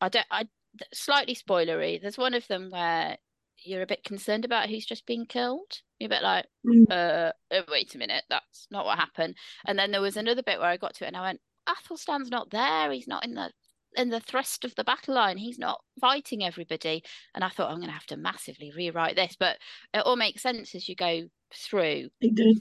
[SPEAKER 2] I don't, I slightly spoilery. There's one of them where you're a bit concerned about who's just been killed. You're a bit like,
[SPEAKER 1] Mm.
[SPEAKER 2] uh, uh, wait a minute, that's not what happened. And then there was another bit where I got to it and I went, Athelstan's not there. He's not in the in the thrust of the battle line. He's not fighting everybody. And I thought I'm gonna have to massively rewrite this, but it all makes sense as you go through.
[SPEAKER 1] It did.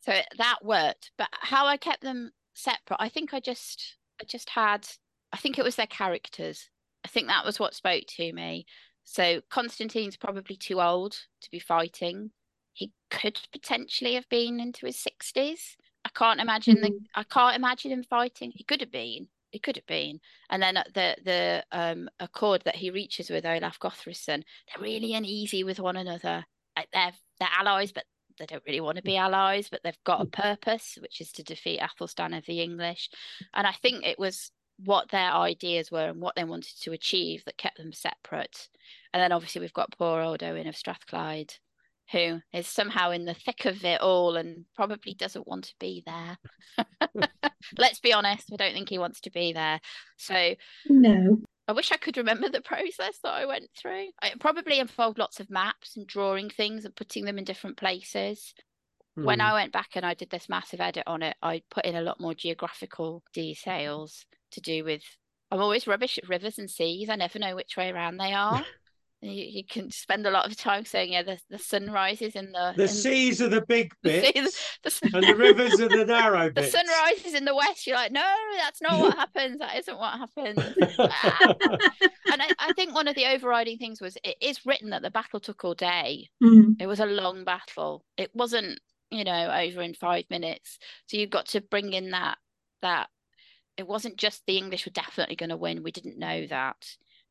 [SPEAKER 2] So it- that worked. But how I kept them separate, I think I just I just had I think it was their characters. I think that was what spoke to me. So Constantine's probably too old to be fighting. He could potentially have been into his sixties. I can't imagine the
[SPEAKER 1] Mhm.
[SPEAKER 2] I can't imagine him fighting. He could have been. He could have been. And then the the um accord that he reaches with Olaf Gothrason, they're really uneasy with one another. Like they're they're allies, but they don't really want to be allies, but they've got a purpose, which is to defeat Athelstan of the English. And I think it was what their ideas were and what they wanted to achieve that kept them separate. And then obviously we've got poor old Owen of Strathclyde, who is somehow in the thick of it all and probably doesn't want to be there. Let's be honest, I don't think he wants to be there. So
[SPEAKER 1] No.
[SPEAKER 2] I wish I could remember the process that I went through. It probably involved lots of maps and drawing things and putting them in different places. When
[SPEAKER 3] Mm.
[SPEAKER 2] I went back and I did this massive edit on it, I put in a lot more geographical details to do with. I'm always rubbish at rivers and seas. I never know which way around they are. You, you can spend a lot of time saying, yeah, the, the sun rises in the
[SPEAKER 3] The
[SPEAKER 2] in,
[SPEAKER 3] seas are the big
[SPEAKER 2] the sea-
[SPEAKER 3] bits,
[SPEAKER 2] the,
[SPEAKER 3] and the rivers are the narrow
[SPEAKER 2] bit
[SPEAKER 3] the
[SPEAKER 2] sun rises in the west. You're like, no, that's not what happens. That isn't what happens. and I, I think one of the overriding things was it is written that the battle took all day.
[SPEAKER 1] Mm.
[SPEAKER 2] It was a long battle. It wasn't, you know, over in five minutes. So you've got to bring in that that it wasn't just the English were definitely going to win. We didn't know that.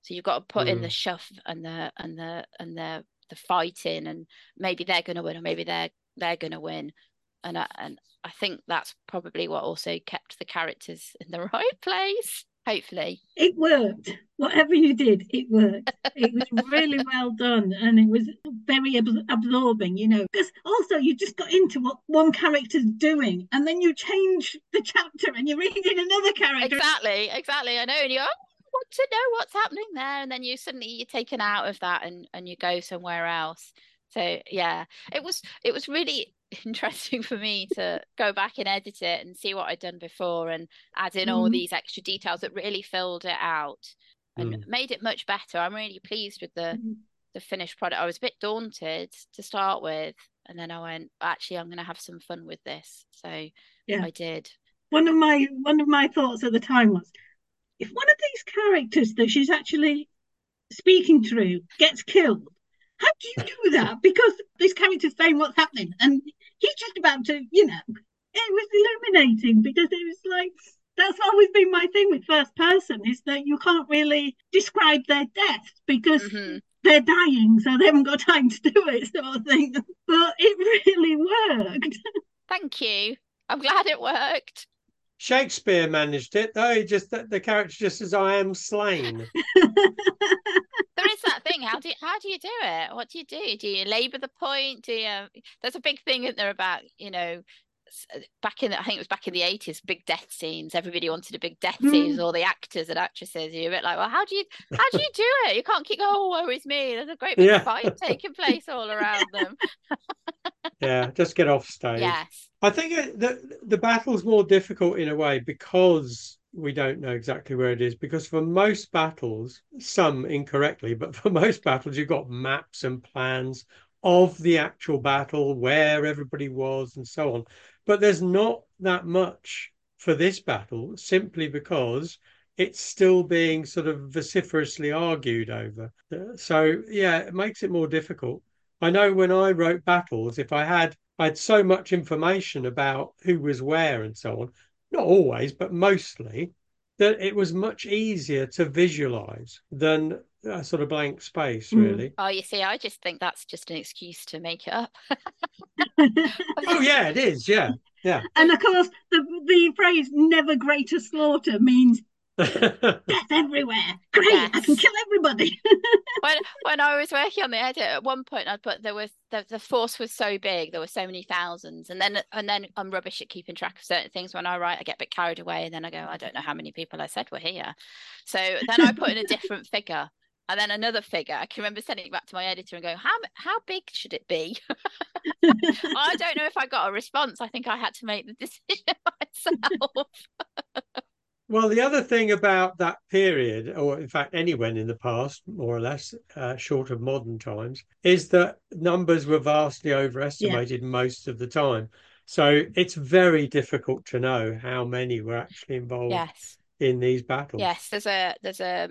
[SPEAKER 2] So you've got to put in the
[SPEAKER 3] Mm.
[SPEAKER 2] shove and the and the and the the fighting and maybe they're going to win or maybe they're they're going to win. And I, and I think that's probably what also kept the characters in the right place. Hopefully,
[SPEAKER 1] It worked. Whatever you did, it worked. It was really well done, and it was very ab- absorbing. You know, because also you just got into what one character's doing, and then you change the chapter, and you're reading another character.
[SPEAKER 2] exactly, exactly. I know, and you oh, want to know what's happening there, and then you suddenly you're taken out of that, and and you go somewhere else. So yeah, it was it was really interesting for me to go back and edit it and see what I'd done before and add in all
[SPEAKER 1] Mhm.
[SPEAKER 2] these extra details that really filled it out and
[SPEAKER 3] Mm.
[SPEAKER 2] made it much better. I'm really pleased with the
[SPEAKER 1] Mhm.
[SPEAKER 2] the finished product. I was a bit daunted to start with, and then I went, actually, I'm going to have some fun with this. So
[SPEAKER 1] Yeah.
[SPEAKER 2] I did.
[SPEAKER 1] One of my one of my thoughts at the time was, if one of these characters that she's actually speaking through gets killed, how do you do that? Because this character's saying what's happening, and he's just about to, you know, it was illuminating because it was like that's always been my thing with first person is that you can't really describe their death because
[SPEAKER 2] Mhm.
[SPEAKER 1] they're dying, so they haven't got time to do it, sort of thing. But it really worked.
[SPEAKER 2] Thank you. I'm glad it worked.
[SPEAKER 3] Shakespeare managed it, though. He just the, the character just says, "I am slain."
[SPEAKER 2] There is that thing. How do you, how do you do it? What do you do? Do you labour the point? Do you? There's a big thing isn't there about you know s- back in I think it was back in the eighties, big death scenes. Everybody wanted a big death
[SPEAKER 1] Mm.
[SPEAKER 2] scenes, all the actors and actresses. You're a bit like, well, how do you how do you do it? You can't keep going, oh woe is me. There's a great big
[SPEAKER 3] Yeah.
[SPEAKER 2] fight taking place all around them.
[SPEAKER 3] yeah, just get off stage.
[SPEAKER 2] yes.
[SPEAKER 3] I think it, the the battle's more difficult in a way because we don't know exactly where it is. Because for most battles, some incorrectly, but for most battles, you've got maps and plans of the actual battle, where everybody was, and so on. But there's not that much for this battle simply because it's still being sort of vociferously argued over. So yeah, it makes it more difficult. I know when I wrote battles, if I had I had so much information about who was where and so on, not always, but mostly, that it was much easier to visualize than a sort of blank space,
[SPEAKER 1] Mm.
[SPEAKER 3] really.
[SPEAKER 2] Oh, you see, I just think that's just an excuse to make it up.
[SPEAKER 3] Oh yeah, it is. Yeah, yeah.
[SPEAKER 1] And of course, the the phrase "never greater slaughter" means death everywhere. Great, I can kill everybody.
[SPEAKER 2] When when I was working on the edit, at one point I put there was the, the force was so big, there were so many thousands, and then and then I'm rubbish at keeping track of certain things. When I write, I get a bit carried away, and then I go, I don't know how many people I said were here. So then I put in a different figure, and then another figure. I can remember sending it back to my editor and going, how how big should it be? I don't know if I got a response. I think I had to make the decision myself.
[SPEAKER 3] Well, the other thing about that period, or in fact anywhen in the past, more or less, uh, short of modern times, is that numbers were vastly overestimated most of the time. So it's very difficult to know how many were actually involved
[SPEAKER 2] yes.
[SPEAKER 3] in these battles.
[SPEAKER 2] Yes, there's a there's a,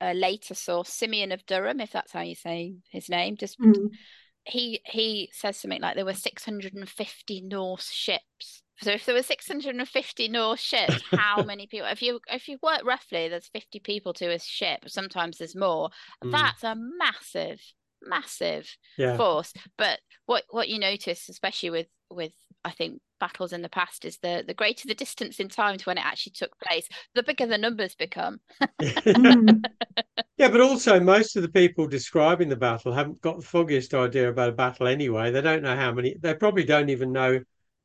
[SPEAKER 2] a later source, Simeon of Durham, if that's how you say his name. Just
[SPEAKER 1] Mm.
[SPEAKER 2] he he says something like there were 650 Norse ships. So if there were 650 Norse ships, how many people? If you if you work roughly, there's 50 people to a ship. Sometimes there's more.
[SPEAKER 3] Mm.
[SPEAKER 2] That's a massive, massive
[SPEAKER 3] Yeah.
[SPEAKER 2] force. But what what you notice, especially with with I think battles in the past, is the the greater the distance in time to when it actually took place, the bigger the numbers become.
[SPEAKER 1] Mm.
[SPEAKER 3] Yeah, but also most of the people describing the battle haven't got the foggiest idea about a battle anyway. They don't know how many. They probably don't even know,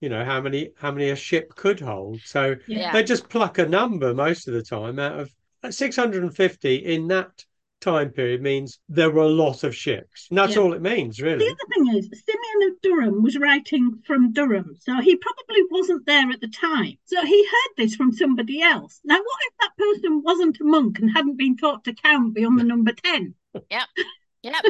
[SPEAKER 3] you know, how many how many a ship could hold. So
[SPEAKER 1] Yeah.
[SPEAKER 3] they just pluck a number most of the time out of 650 in that time period means there were a lot of ships. And that's
[SPEAKER 1] Yeah.
[SPEAKER 3] all it means, really The
[SPEAKER 1] other thing is, Simeon of Durham was writing from Durham, so he probably wasn't there at the time. So he heard this from somebody else. Now, what if that person wasn't a monk and hadn't been taught to count beyond the number 10?
[SPEAKER 2] Yeah,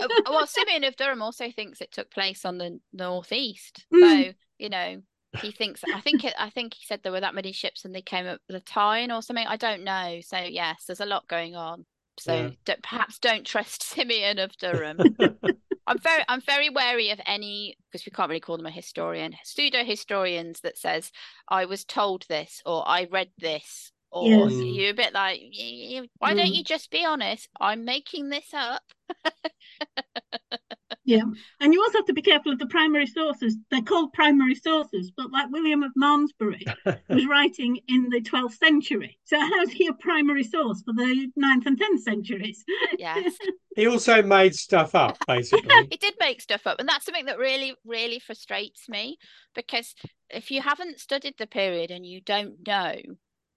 [SPEAKER 2] uh, well, Simeon of Durham also thinks it took place on the northeast.
[SPEAKER 1] Mm.
[SPEAKER 2] So you know, he thinks. I think it. I think he said there were that many ships and they came up the Tyne or something. I don't know. So yes, there's a lot going on. So
[SPEAKER 3] Yeah.
[SPEAKER 2] don't- perhaps don't trust Simeon of Durham. I'm very I'm very wary of any because we can't really call them a historian, pseudo historians that says I was told this or I read this or
[SPEAKER 1] Yes.
[SPEAKER 2] You're a bit like "Y- y- why don't
[SPEAKER 1] Mm.
[SPEAKER 2] you just be honest? I'm making this up.
[SPEAKER 1] Yeah. Um, and you also have to be careful of the primary sources. They're called primary sources, but like William of Malmesbury was writing in the 12th century. So how's he a primary source for the 9th and 10th centuries?
[SPEAKER 2] Yes.
[SPEAKER 3] he also made stuff up, basically.
[SPEAKER 2] he did make stuff up and that's something that really really frustrates me because if you haven't studied the period and you don't know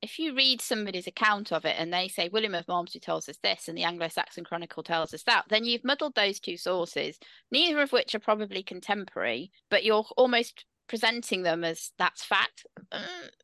[SPEAKER 2] if you read somebody's account of it and they say William of Malmesbury tells us this and the Anglo-Saxon Chronicle tells us that, then you've muddled those two sources, neither of which are probably contemporary, but you're almost presenting them as that's fact. Uh,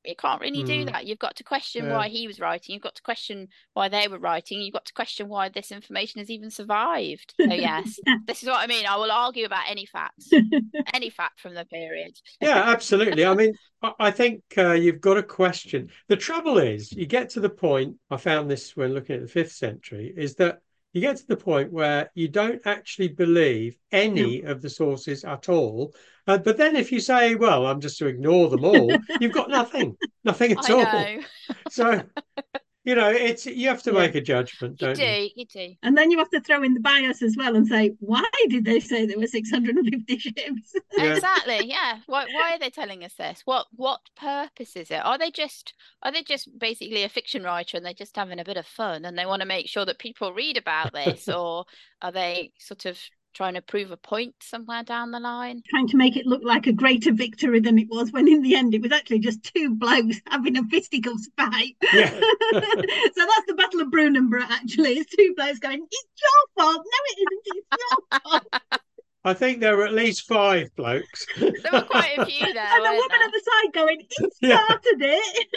[SPEAKER 2] you can't really do
[SPEAKER 3] Mm.
[SPEAKER 2] that. You've got to question
[SPEAKER 3] Yeah.
[SPEAKER 2] why he was writing. You've got to question why they were writing. You've got to question why this information has even survived. So yes, this is what I mean. I will argue about any facts, any fact from the period.
[SPEAKER 3] yeah, absolutely. I mean, I- I think uh, you've got to question. The trouble is, you get to the point, I found this when looking at the fifth century, is that you get to the point where you don't actually believe any of the sources at all. Uh, but then if you say, well, I'm just to ignore them all, you've got nothing, nothing at
[SPEAKER 2] I
[SPEAKER 3] all.
[SPEAKER 2] know.
[SPEAKER 3] So, you know, it's you have to
[SPEAKER 1] Yeah.
[SPEAKER 3] make a judgment, don't
[SPEAKER 2] do,
[SPEAKER 3] you?
[SPEAKER 2] Do, you do.
[SPEAKER 1] And then you have to throw in the bias as well and say, why did they say there were 650 ships?
[SPEAKER 3] Yeah.
[SPEAKER 2] Exactly. Yeah. Why why are they telling us this? What what purpose is it? Are they just are they just basically a fiction writer and they're just having a bit of fun and they want to make sure that people read about this or are they sort of trying to prove a point somewhere down the line?
[SPEAKER 1] Trying to make it look like a greater victory than it was, when in the end it was actually just two blokes having a fisticuffs fight.
[SPEAKER 3] Yeah.
[SPEAKER 1] so that's the Battle of Brunanburh, actually. It's two blokes going, It's your fault. No, it isn't. It's your fault.
[SPEAKER 3] I think there were at least five blokes.
[SPEAKER 2] There were quite a few there.
[SPEAKER 1] and the woman
[SPEAKER 2] there?
[SPEAKER 1] at the side going, It
[SPEAKER 3] Yeah.
[SPEAKER 1] started it.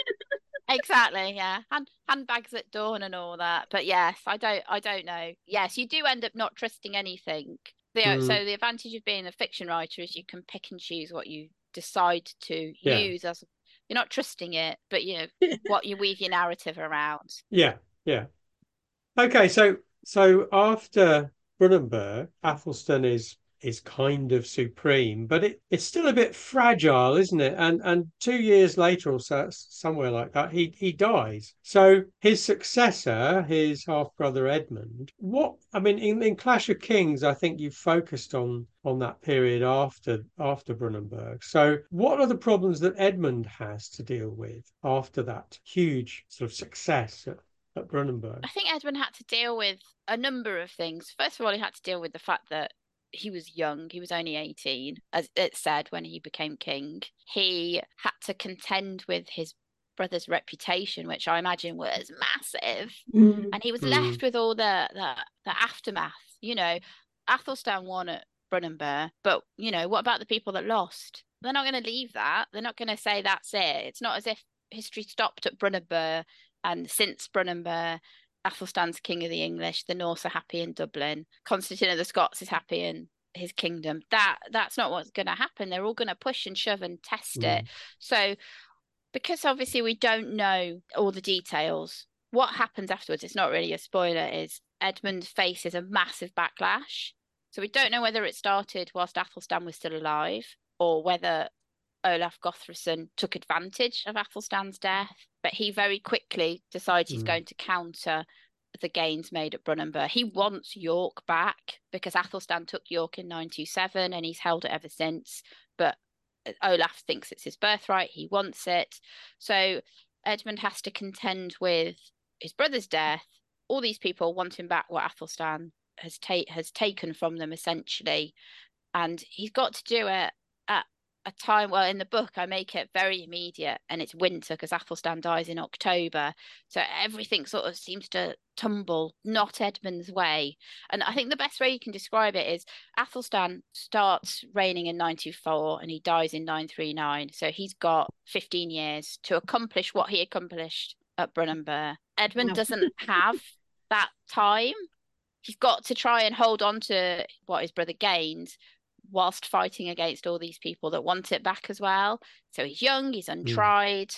[SPEAKER 2] Exactly, yeah. Hand, handbags at dawn and all that. But yes, I don't I don't know. Yes, you do end up not trusting anything. The,
[SPEAKER 3] Mm.
[SPEAKER 2] So the advantage of being a fiction writer is you can pick and choose what you decide to
[SPEAKER 3] Yeah.
[SPEAKER 2] use as you're not trusting it, but you know what you weave your narrative around.
[SPEAKER 3] Yeah, yeah. Okay, so so after Brunanburh, Athelstan is is kind of supreme, but it, it's still a bit fragile, isn't it? And and two years later or so, somewhere like that, he he dies. So his successor, his half brother Edmund, what I mean in, in Clash of Kings, I think you focused on on that period after after Brunanburh. So what are the problems that Edmund has to deal with after that huge sort of success at, at?
[SPEAKER 2] I think Edmund had to deal with a number of things. First of all, he had to deal with the fact that he was young. He was only 18, as it said when he became king. He had to contend with his brother's reputation, which I imagine was massive.
[SPEAKER 1] Mm.
[SPEAKER 2] And he was
[SPEAKER 3] Mm.
[SPEAKER 2] left with all the, the the aftermath. You know, Athelstan won at Brunanburh, but you know, what about the people that lost? They're not going to leave that. They're not going to say that's it. It's not as if history stopped at Brunanburh and since Brunanburh, Athelstan's king of the English, the Norse are happy in Dublin, Constantine of the Scots is happy in his kingdom. That that's not what's going to happen. They're all going to push and shove and test it. Mm. So because obviously we don't know all the details, what happens afterwards, it's not really a spoiler, is Edmund faces a massive backlash. So we don't know whether it started whilst Athelstan was still alive or whether Olaf Gothrason took advantage of Athelstan's death, but he very quickly decides he's
[SPEAKER 3] Mm.
[SPEAKER 2] going to counter the gains made at Brunanburh. He wants York back because Athelstan took York in 927 and he's held it ever since. But uh, Olaf thinks it's his birthright, he wants it. So Edmund has to contend with his brother's death. All these people wanting back what Athelstan has ta- has taken from them essentially. And he's got to do it at a time well in the book I make it very immediate and it's winter because Athelstan dies in October. So everything sort of seems to tumble not Edmund's way. And I think the best way you can describe it is Athelstan starts reigning in 924 and he dies in 939. So he's got 15 years to accomplish what he accomplished at Brunanburh. Edmund
[SPEAKER 1] No.
[SPEAKER 2] doesn't have that time he's got to try and hold on to what his brother gained whilst fighting against all these people that want it back as well. So he's young, he's
[SPEAKER 3] Hmm.
[SPEAKER 2] untried.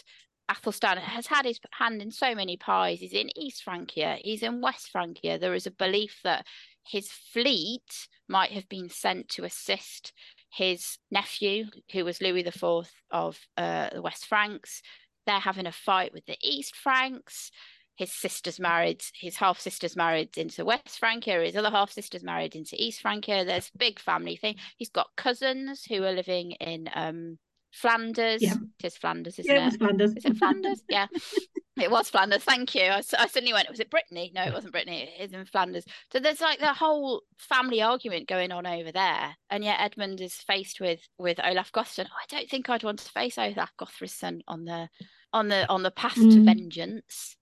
[SPEAKER 2] Athelstan has had his hand in so many pies. He's in East Francia, he's in West Francia. There is a belief that his fleet might have been sent to assist his nephew, who was Louis IV of uh, the West Franks. They're having a fight with the East Franks. His sister's married, his half sister's married into West Francia, his other half sister's married into East Francia. There's a big family thing. He's got cousins who are living in um, Flanders.
[SPEAKER 1] Yeah.
[SPEAKER 2] It is Flanders, isn't
[SPEAKER 1] Yeah, it
[SPEAKER 2] it?
[SPEAKER 1] Flanders.
[SPEAKER 2] Is it Flanders? yeah, it was Flanders. Thank you. I suddenly went, was it Brittany? No, it wasn't Brittany. It is in Flanders. So there's like the whole family argument going on over there, and yet Edmund is faced with with Olaf Gothson. I don't think I'd want to face Olaf Gothfridsson on the on the on the path to
[SPEAKER 1] Mm.
[SPEAKER 2] vengeance.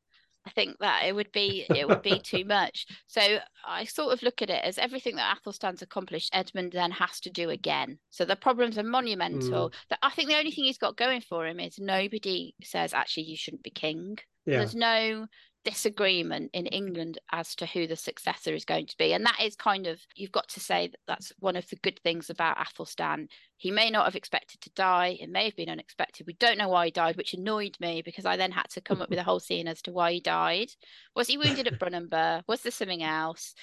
[SPEAKER 2] I think that it would be it would be too much. So I sort of look at it as everything that Athelstan's accomplished, Edmund then has to do again. So the problems are monumental. Mm. That I think the only thing he's got going for him is nobody says actually you shouldn't be king.
[SPEAKER 3] Yeah.
[SPEAKER 2] There's no disagreement in England as to who the successor is going to be. And that is kind of, you've got to say that that's one of the good things about Athelstan. He may not have expected to die. It may have been unexpected. We don't know why he died, which annoyed me because I then had to come up with a whole scene as to why he died. Was he wounded at Brunanburh? Was there something else?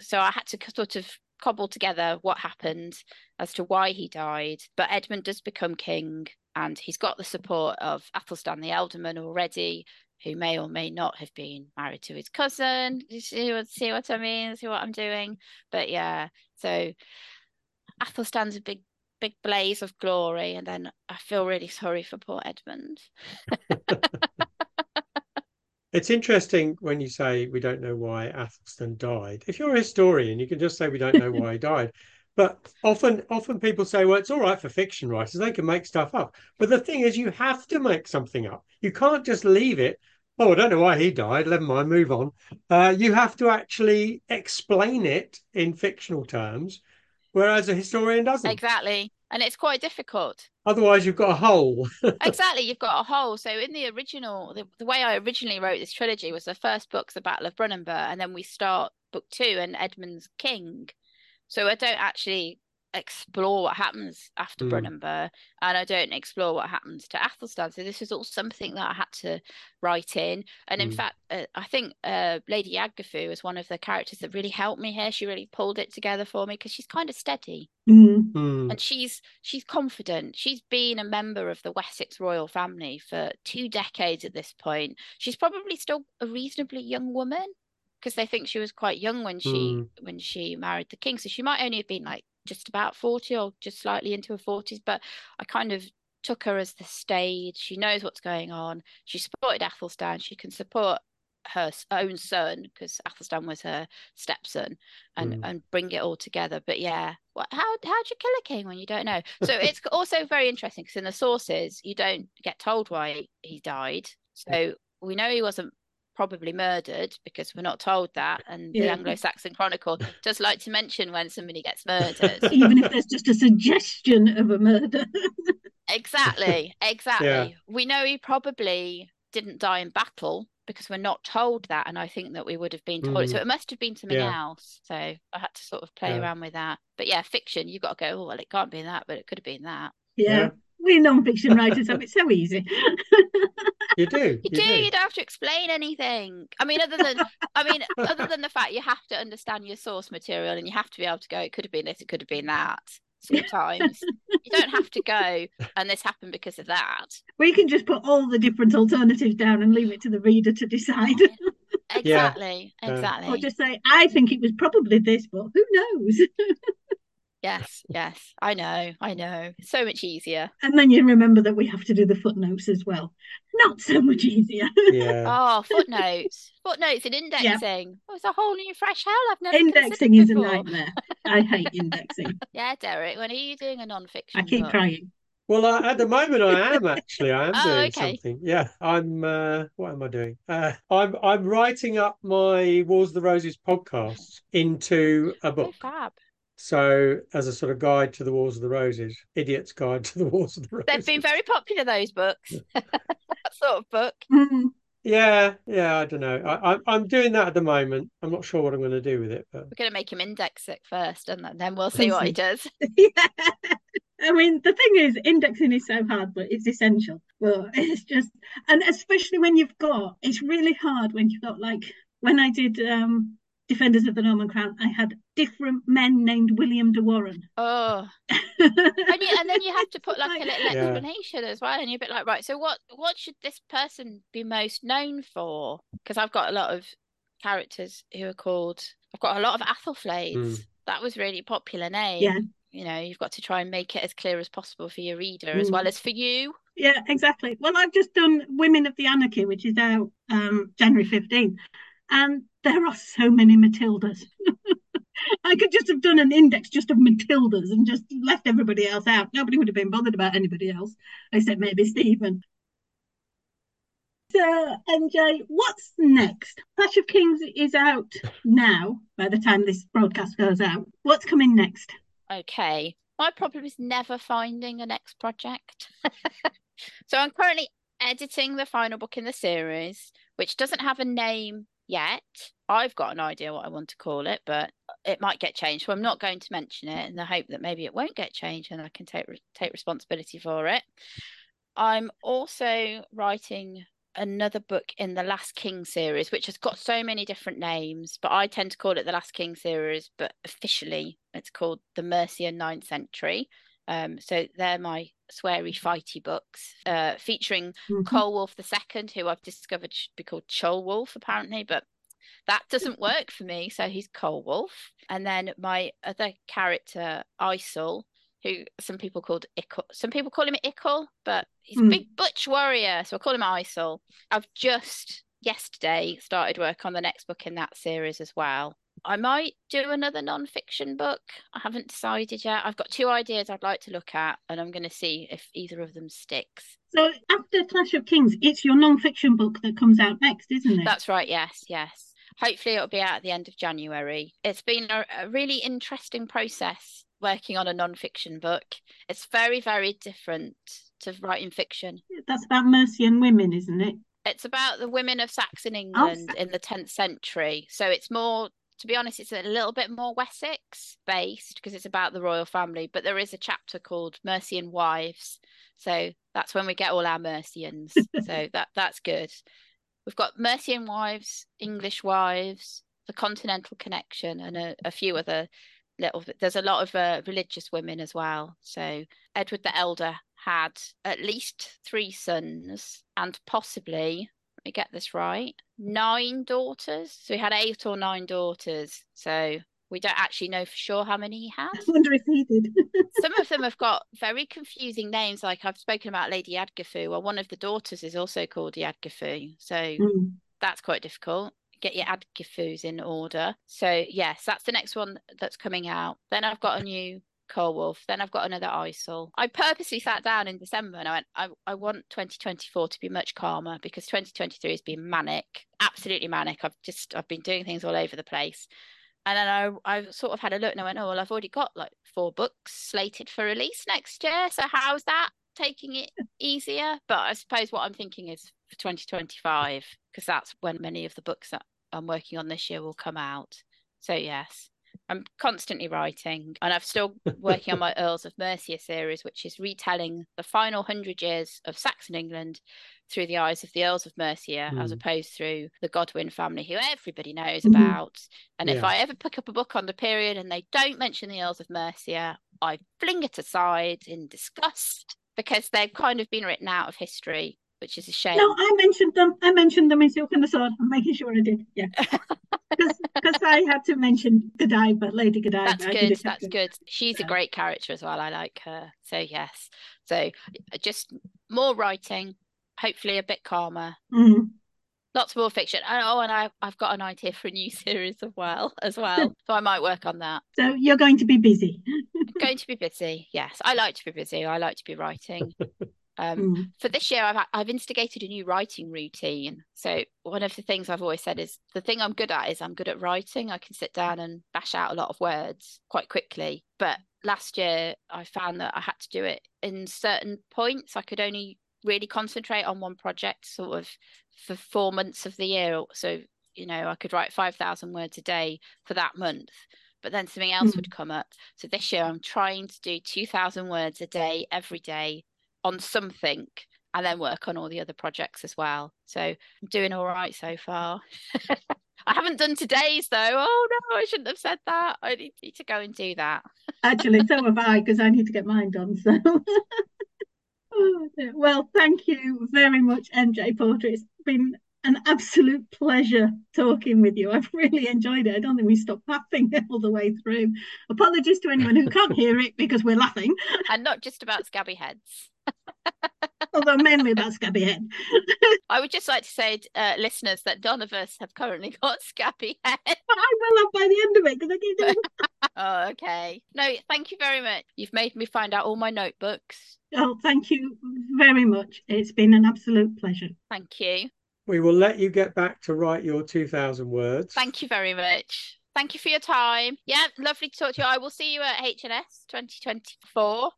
[SPEAKER 2] So I had to sort of cobble together what happened as to why he died. But Edmund does become king and he's got the support of Athelstan the Ealdorman already, who may or may not have been married to his cousin. You see what, see what I mean? See what I'm doing? But yeah, so Athelstan's a big, big blaze of glory, and then I feel really sorry for poor Edmund.
[SPEAKER 3] It's interesting when you say we don't know why Athelstan died. If you're a historian, you can just say we don't know why he died. But often, often people say, well, it's all right for fiction writers; they can make stuff up. But the thing is, you have to make something up. You can't just leave it. Oh, I don't know why he died. Never mind, move on. Uh, you have to actually explain it in fictional terms, whereas a historian doesn't.
[SPEAKER 2] Exactly. And it's quite difficult.
[SPEAKER 3] Otherwise, you've got a hole.
[SPEAKER 2] exactly. You've got a hole. So in the original, the, the way I originally wrote this trilogy was the first book's the Battle of Brunanburh, and then we start book two and Edmund's king. So I don't actually explore what happens after
[SPEAKER 3] Mm.
[SPEAKER 2] Brunanburh, and I don't explore what happens to Athelstan. So this is all something that I had to write in. And in
[SPEAKER 3] Mm.
[SPEAKER 2] fact, uh, I think uh, Lady Yagdafu is one of the characters that really helped me here. She really pulled it together for me because she's kind of steady
[SPEAKER 1] Mm.
[SPEAKER 3] Hmm.
[SPEAKER 2] and she's she's confident she's been a member of the wessex royal family for two decades at this point she's probably still a reasonably young woman because they think she was quite young when she
[SPEAKER 3] Mm.
[SPEAKER 2] when she married the king. So she might only have been like just about 40 or just slightly into her 40s but i kind of took her as the stage. She knows what's going on. She supported athelstan. She can support her own son because athelstan was her stepson and
[SPEAKER 3] Mm.
[SPEAKER 2] and bring it all together. But yeah what how how'd you kill a king when you don't know? So it's also very interesting because in the sources you don't get told why he died. So we know he wasn't probably murdered because we're not told that and the anglo-saxon chronicle does like to mention when somebody gets murdered
[SPEAKER 1] Even if there's just a suggestion of a murder.
[SPEAKER 2] exactly exactly
[SPEAKER 3] Yeah.
[SPEAKER 2] we know he probably didn't die in battle because we're not told that and i think that we would have been told it. so
[SPEAKER 3] Mm.
[SPEAKER 2] it must have been something
[SPEAKER 3] Yeah.
[SPEAKER 2] else so i had to sort of play
[SPEAKER 3] Yeah.
[SPEAKER 2] around with that but yeah fiction you've got to go oh well it can't be that but it could have been that
[SPEAKER 1] yeah.
[SPEAKER 3] Yeah.
[SPEAKER 1] We non-fiction writers have it so easy.
[SPEAKER 3] You do.
[SPEAKER 2] you, do, you don't have to explain anything i mean other than i mean other than the fact you have to understand your source material and you have to be able to go it could have been this it could have been that sometimes you don't have to go and this happened because of that
[SPEAKER 1] We can just put all the different alternatives down and leave it to the reader to decide.
[SPEAKER 2] exactly
[SPEAKER 3] Yeah.
[SPEAKER 2] exactly
[SPEAKER 1] or just say, I think it was probably this, but who knows?
[SPEAKER 2] Yes, yes, I know, I know. So much easier.
[SPEAKER 1] And then you remember that we have to do the footnotes as well. Not so much easier.
[SPEAKER 3] Yeah.
[SPEAKER 2] Oh, footnotes, footnotes and indexing. Oh, it's a whole new fresh hell I've never
[SPEAKER 1] indexing
[SPEAKER 2] considered
[SPEAKER 1] is a nightmare. I hate indexing.
[SPEAKER 2] Yeah, Derek, when are you doing a non-fiction
[SPEAKER 1] I keep
[SPEAKER 2] book?
[SPEAKER 1] crying.
[SPEAKER 3] Well, I, at the moment, I am actually. I am
[SPEAKER 2] Oh,
[SPEAKER 3] doing
[SPEAKER 2] okay.
[SPEAKER 3] something. Yeah, I'm. Uh, what am I doing? Uh, I'm. I'm writing up my Wars of the Roses podcast into a
[SPEAKER 2] Oh,
[SPEAKER 3] book.
[SPEAKER 2] fab.
[SPEAKER 3] So, as a sort of guide to the Wars of the Roses, idiot's guide to the Wars of the Roses.
[SPEAKER 2] They've been very popular, those books. that sort of book.
[SPEAKER 1] Mm.
[SPEAKER 3] Yeah, yeah, I don't know. I, I, I'm doing that at the moment. I'm not sure what I'm going to do with it, but
[SPEAKER 2] We're going to make him index it first, and then we'll see what he does.
[SPEAKER 1] yeah. I mean, the thing is, indexing is so hard, but it's essential. But it's just, and especially when you've got, it's really hard when you've got like when I did um Defenders of the Norman Crown, I had different men named William de Warenne.
[SPEAKER 2] Oh, and, you, and then you have to put like a little
[SPEAKER 3] Yeah.
[SPEAKER 2] explanation as well, and you're a bit like, right, so what what should this person be most known for? Because I've got a lot of characters who are called. I've got a lot of Athelflaeds.
[SPEAKER 3] Mm.
[SPEAKER 2] That was really popular name.
[SPEAKER 1] Yeah.
[SPEAKER 2] You know, you've got to try and make it as clear as possible for your reader as
[SPEAKER 1] Mm.
[SPEAKER 2] well as for you.
[SPEAKER 1] Yeah, exactly. Well, I've just done Women of the Anarchy, which is out um, January 15, and there are so many Matildas. I could just have done an index just of Matildas and just left everybody else out. Nobody would have been bothered about anybody else, except maybe Stephen. So, MJ, what's next? Clash of Kings is out now by the time this broadcast goes out. What's coming next?
[SPEAKER 2] Okay. My problem is never finding a next project. so I'm currently editing the final book in the series, which doesn't have a name yet. I've got an idea what I want to call it, but it might get changed. So I'm not going to mention it in the hope that maybe it won't get changed and I can take take responsibility for it. I'm also writing another book in the Last King series, which has got so many different names, but I tend to call it the Last King series, but officially it's called the Mercian Ninth Century. Um, so they're my sweary fighty books, uh, featuring
[SPEAKER 1] Mhm.
[SPEAKER 2] Coelwulf II, who I've discovered should be called Cholwolf apparently, but that doesn't work for me. So he's Cole Wolf, And then my other character, Icel, who some people called Ickle, some people call him Ickle, but he's a
[SPEAKER 1] Mm.
[SPEAKER 2] big butch warrior. So I call him Icel. I've just yesterday started work on the next book in that series as well. I might do another non-fiction book. I haven't decided yet. I've got two ideas I'd like to look at, and I'm going to see if either of them sticks.
[SPEAKER 1] So, after Clash of Kings, it's your non-fiction book that comes out next, isn't it?
[SPEAKER 2] That's right. Yes, yes. Hopefully, it'll be out at the end of January. It's been a, a really interesting process working on a non-fiction book. It's very, very different to writing fiction.
[SPEAKER 1] That's about Mercian women, isn't it?
[SPEAKER 2] It's about the women of Saxon
[SPEAKER 1] Oh,
[SPEAKER 2] England in the 10th century. So it's more, to be honest, it's a little bit more Wessex based because it's about the royal family. But there is a chapter called Mercian Wives. So that's when we get all our Mercians. so that that's good. We've got Mercian Wives, English Wives, the Continental Connection, and a, a few other little. There's a lot of uh, religious women as well. So Edward the Elder had at least three sons and possibly, let me get this right, nine daughters. So he had eight or nine daughters. So we don't actually know for sure how many he had.
[SPEAKER 1] I wonder if he did.
[SPEAKER 2] Some of them have got very confusing names, like I've spoken about Lady Yadgafu. Well, one of the daughters is also called Yadgafu. So
[SPEAKER 1] Mm.
[SPEAKER 2] that's quite difficult. Get your Adgafus in order. So yes, that's the next one that's coming out. Then I've got a new Coelwulf. Then I've got another Icel. I purposely sat down in December and I went, I, I want 2024 to be much calmer because 2023 has been manic, absolutely manic. I've just I've been doing things all over the place. And then I, I sort of had a look and I went, oh, well, I've already got like four books slated for release next year. So how's that taking it easier? But I suppose what I'm thinking is for 2025, because that's when many of the books that I'm working on this year will come out. So, yes, I'm constantly writing and I'm still working on my Earls of Mercia series, which is retelling the final hundred years of Saxon England through the eyes of the Earls of Mercia, as
[SPEAKER 3] Mm.
[SPEAKER 2] opposed through the Godwin family, who everybody knows
[SPEAKER 1] Mhm.
[SPEAKER 2] about. And if I ever pick up a book on the period and they don't mention the Earls of Mercia, I fling it aside in disgust because they've kind of been written out of history, which is a shame.
[SPEAKER 1] No, I mentioned them. I mentioned them in Silk and the Sword. I'm making sure I did. Yeah, because I had to mention Godiva, Lady Godiva.
[SPEAKER 2] That's good. That's good. She's a great character as well. I like her. So yes. So uh, just more writing, hopefully a bit calmer.
[SPEAKER 1] Mm.
[SPEAKER 2] Lots more fiction. Oh, and I, I've got an idea for a new series as well. As well. So I might work on that.
[SPEAKER 1] So you're going to be busy.
[SPEAKER 2] Going to be busy. Yes, I like to be busy. I like to be writing. Um,
[SPEAKER 1] Mm.
[SPEAKER 2] for this year I've I've instigated a new writing routine. So one of the things I've always said is the thing I'm good at is I'm good at writing. I can sit down and bash out a lot of words quite quickly. But last year I found that I had to do it in certain points. I could only really concentrate on one project sort of for four months of the year. So, you know, I could write 5,000 words a day for that month, but then something else mm. would come up. So this year I'm trying to do 2,000 words a day every day on something and then work on all the other projects as well. So I'm doing all right so far. I haven't done today's though. Oh no, I shouldn't have said that. I need to go and do that.
[SPEAKER 1] Actually, so have I because I need to get mine done. So, oh, well, thank you very much, MJ Porter. It's been an absolute pleasure talking with you. I've really enjoyed it. I don't think we stopped laughing all the way through. Apologies to anyone who can't hear it because we're laughing.
[SPEAKER 2] And not just about scabby heads.
[SPEAKER 1] Although mainly about scabby head.
[SPEAKER 2] I would just like to say, uh, listeners, that none of us have currently got scabby head. But
[SPEAKER 1] I will have by the end of it because I keep doing.
[SPEAKER 2] oh, okay. No, thank you very much. You've made me find out all my notebooks.
[SPEAKER 1] Oh, thank you very much. It's been an absolute pleasure.
[SPEAKER 2] Thank you.
[SPEAKER 3] We will let you get back to write your 2,000 words.
[SPEAKER 2] Thank you very much. Thank you for your time. Yeah, lovely to talk to you. I will see you at HNS 2024.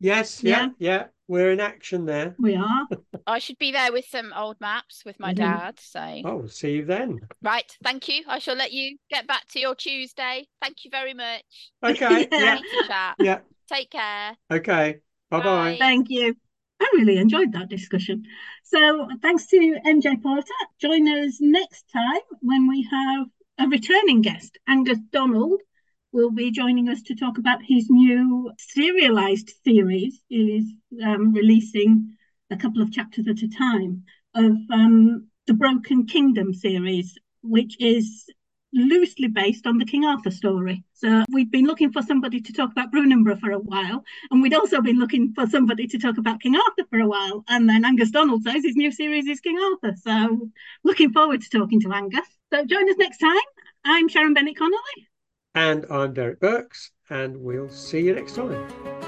[SPEAKER 3] Yes, yeah, yeah, yeah. We're in action there.
[SPEAKER 1] We are.
[SPEAKER 2] I should be there with some old maps with my mm-hmm. dad. So
[SPEAKER 3] Oh, see you then.
[SPEAKER 2] Right. Thank you. I shall let you get back to your Tuesday. Thank you very much.
[SPEAKER 3] Okay. yeah.
[SPEAKER 2] Chat.
[SPEAKER 3] Yeah.
[SPEAKER 2] Take care.
[SPEAKER 3] Okay. Bye-bye.
[SPEAKER 1] Thank you. I really enjoyed that discussion. So thanks to MJ Porter. Join us next time when we have a returning guest, Angus Donald, will be joining us to talk about his new serialized series. He is um, releasing a couple of chapters at a time of um, the Broken Kingdom series, which is loosely based on the King Arthur story. So we'd been looking for somebody to talk about Brunanburh for a while, and we'd also been looking for somebody to talk about King Arthur for a while. And then Angus Donald says his new series is King Arthur. So looking forward to talking to Angus. So join us next time. I'm Sharon Bennett Connolly.
[SPEAKER 3] And I'm Derek Birks, and we'll see you next time.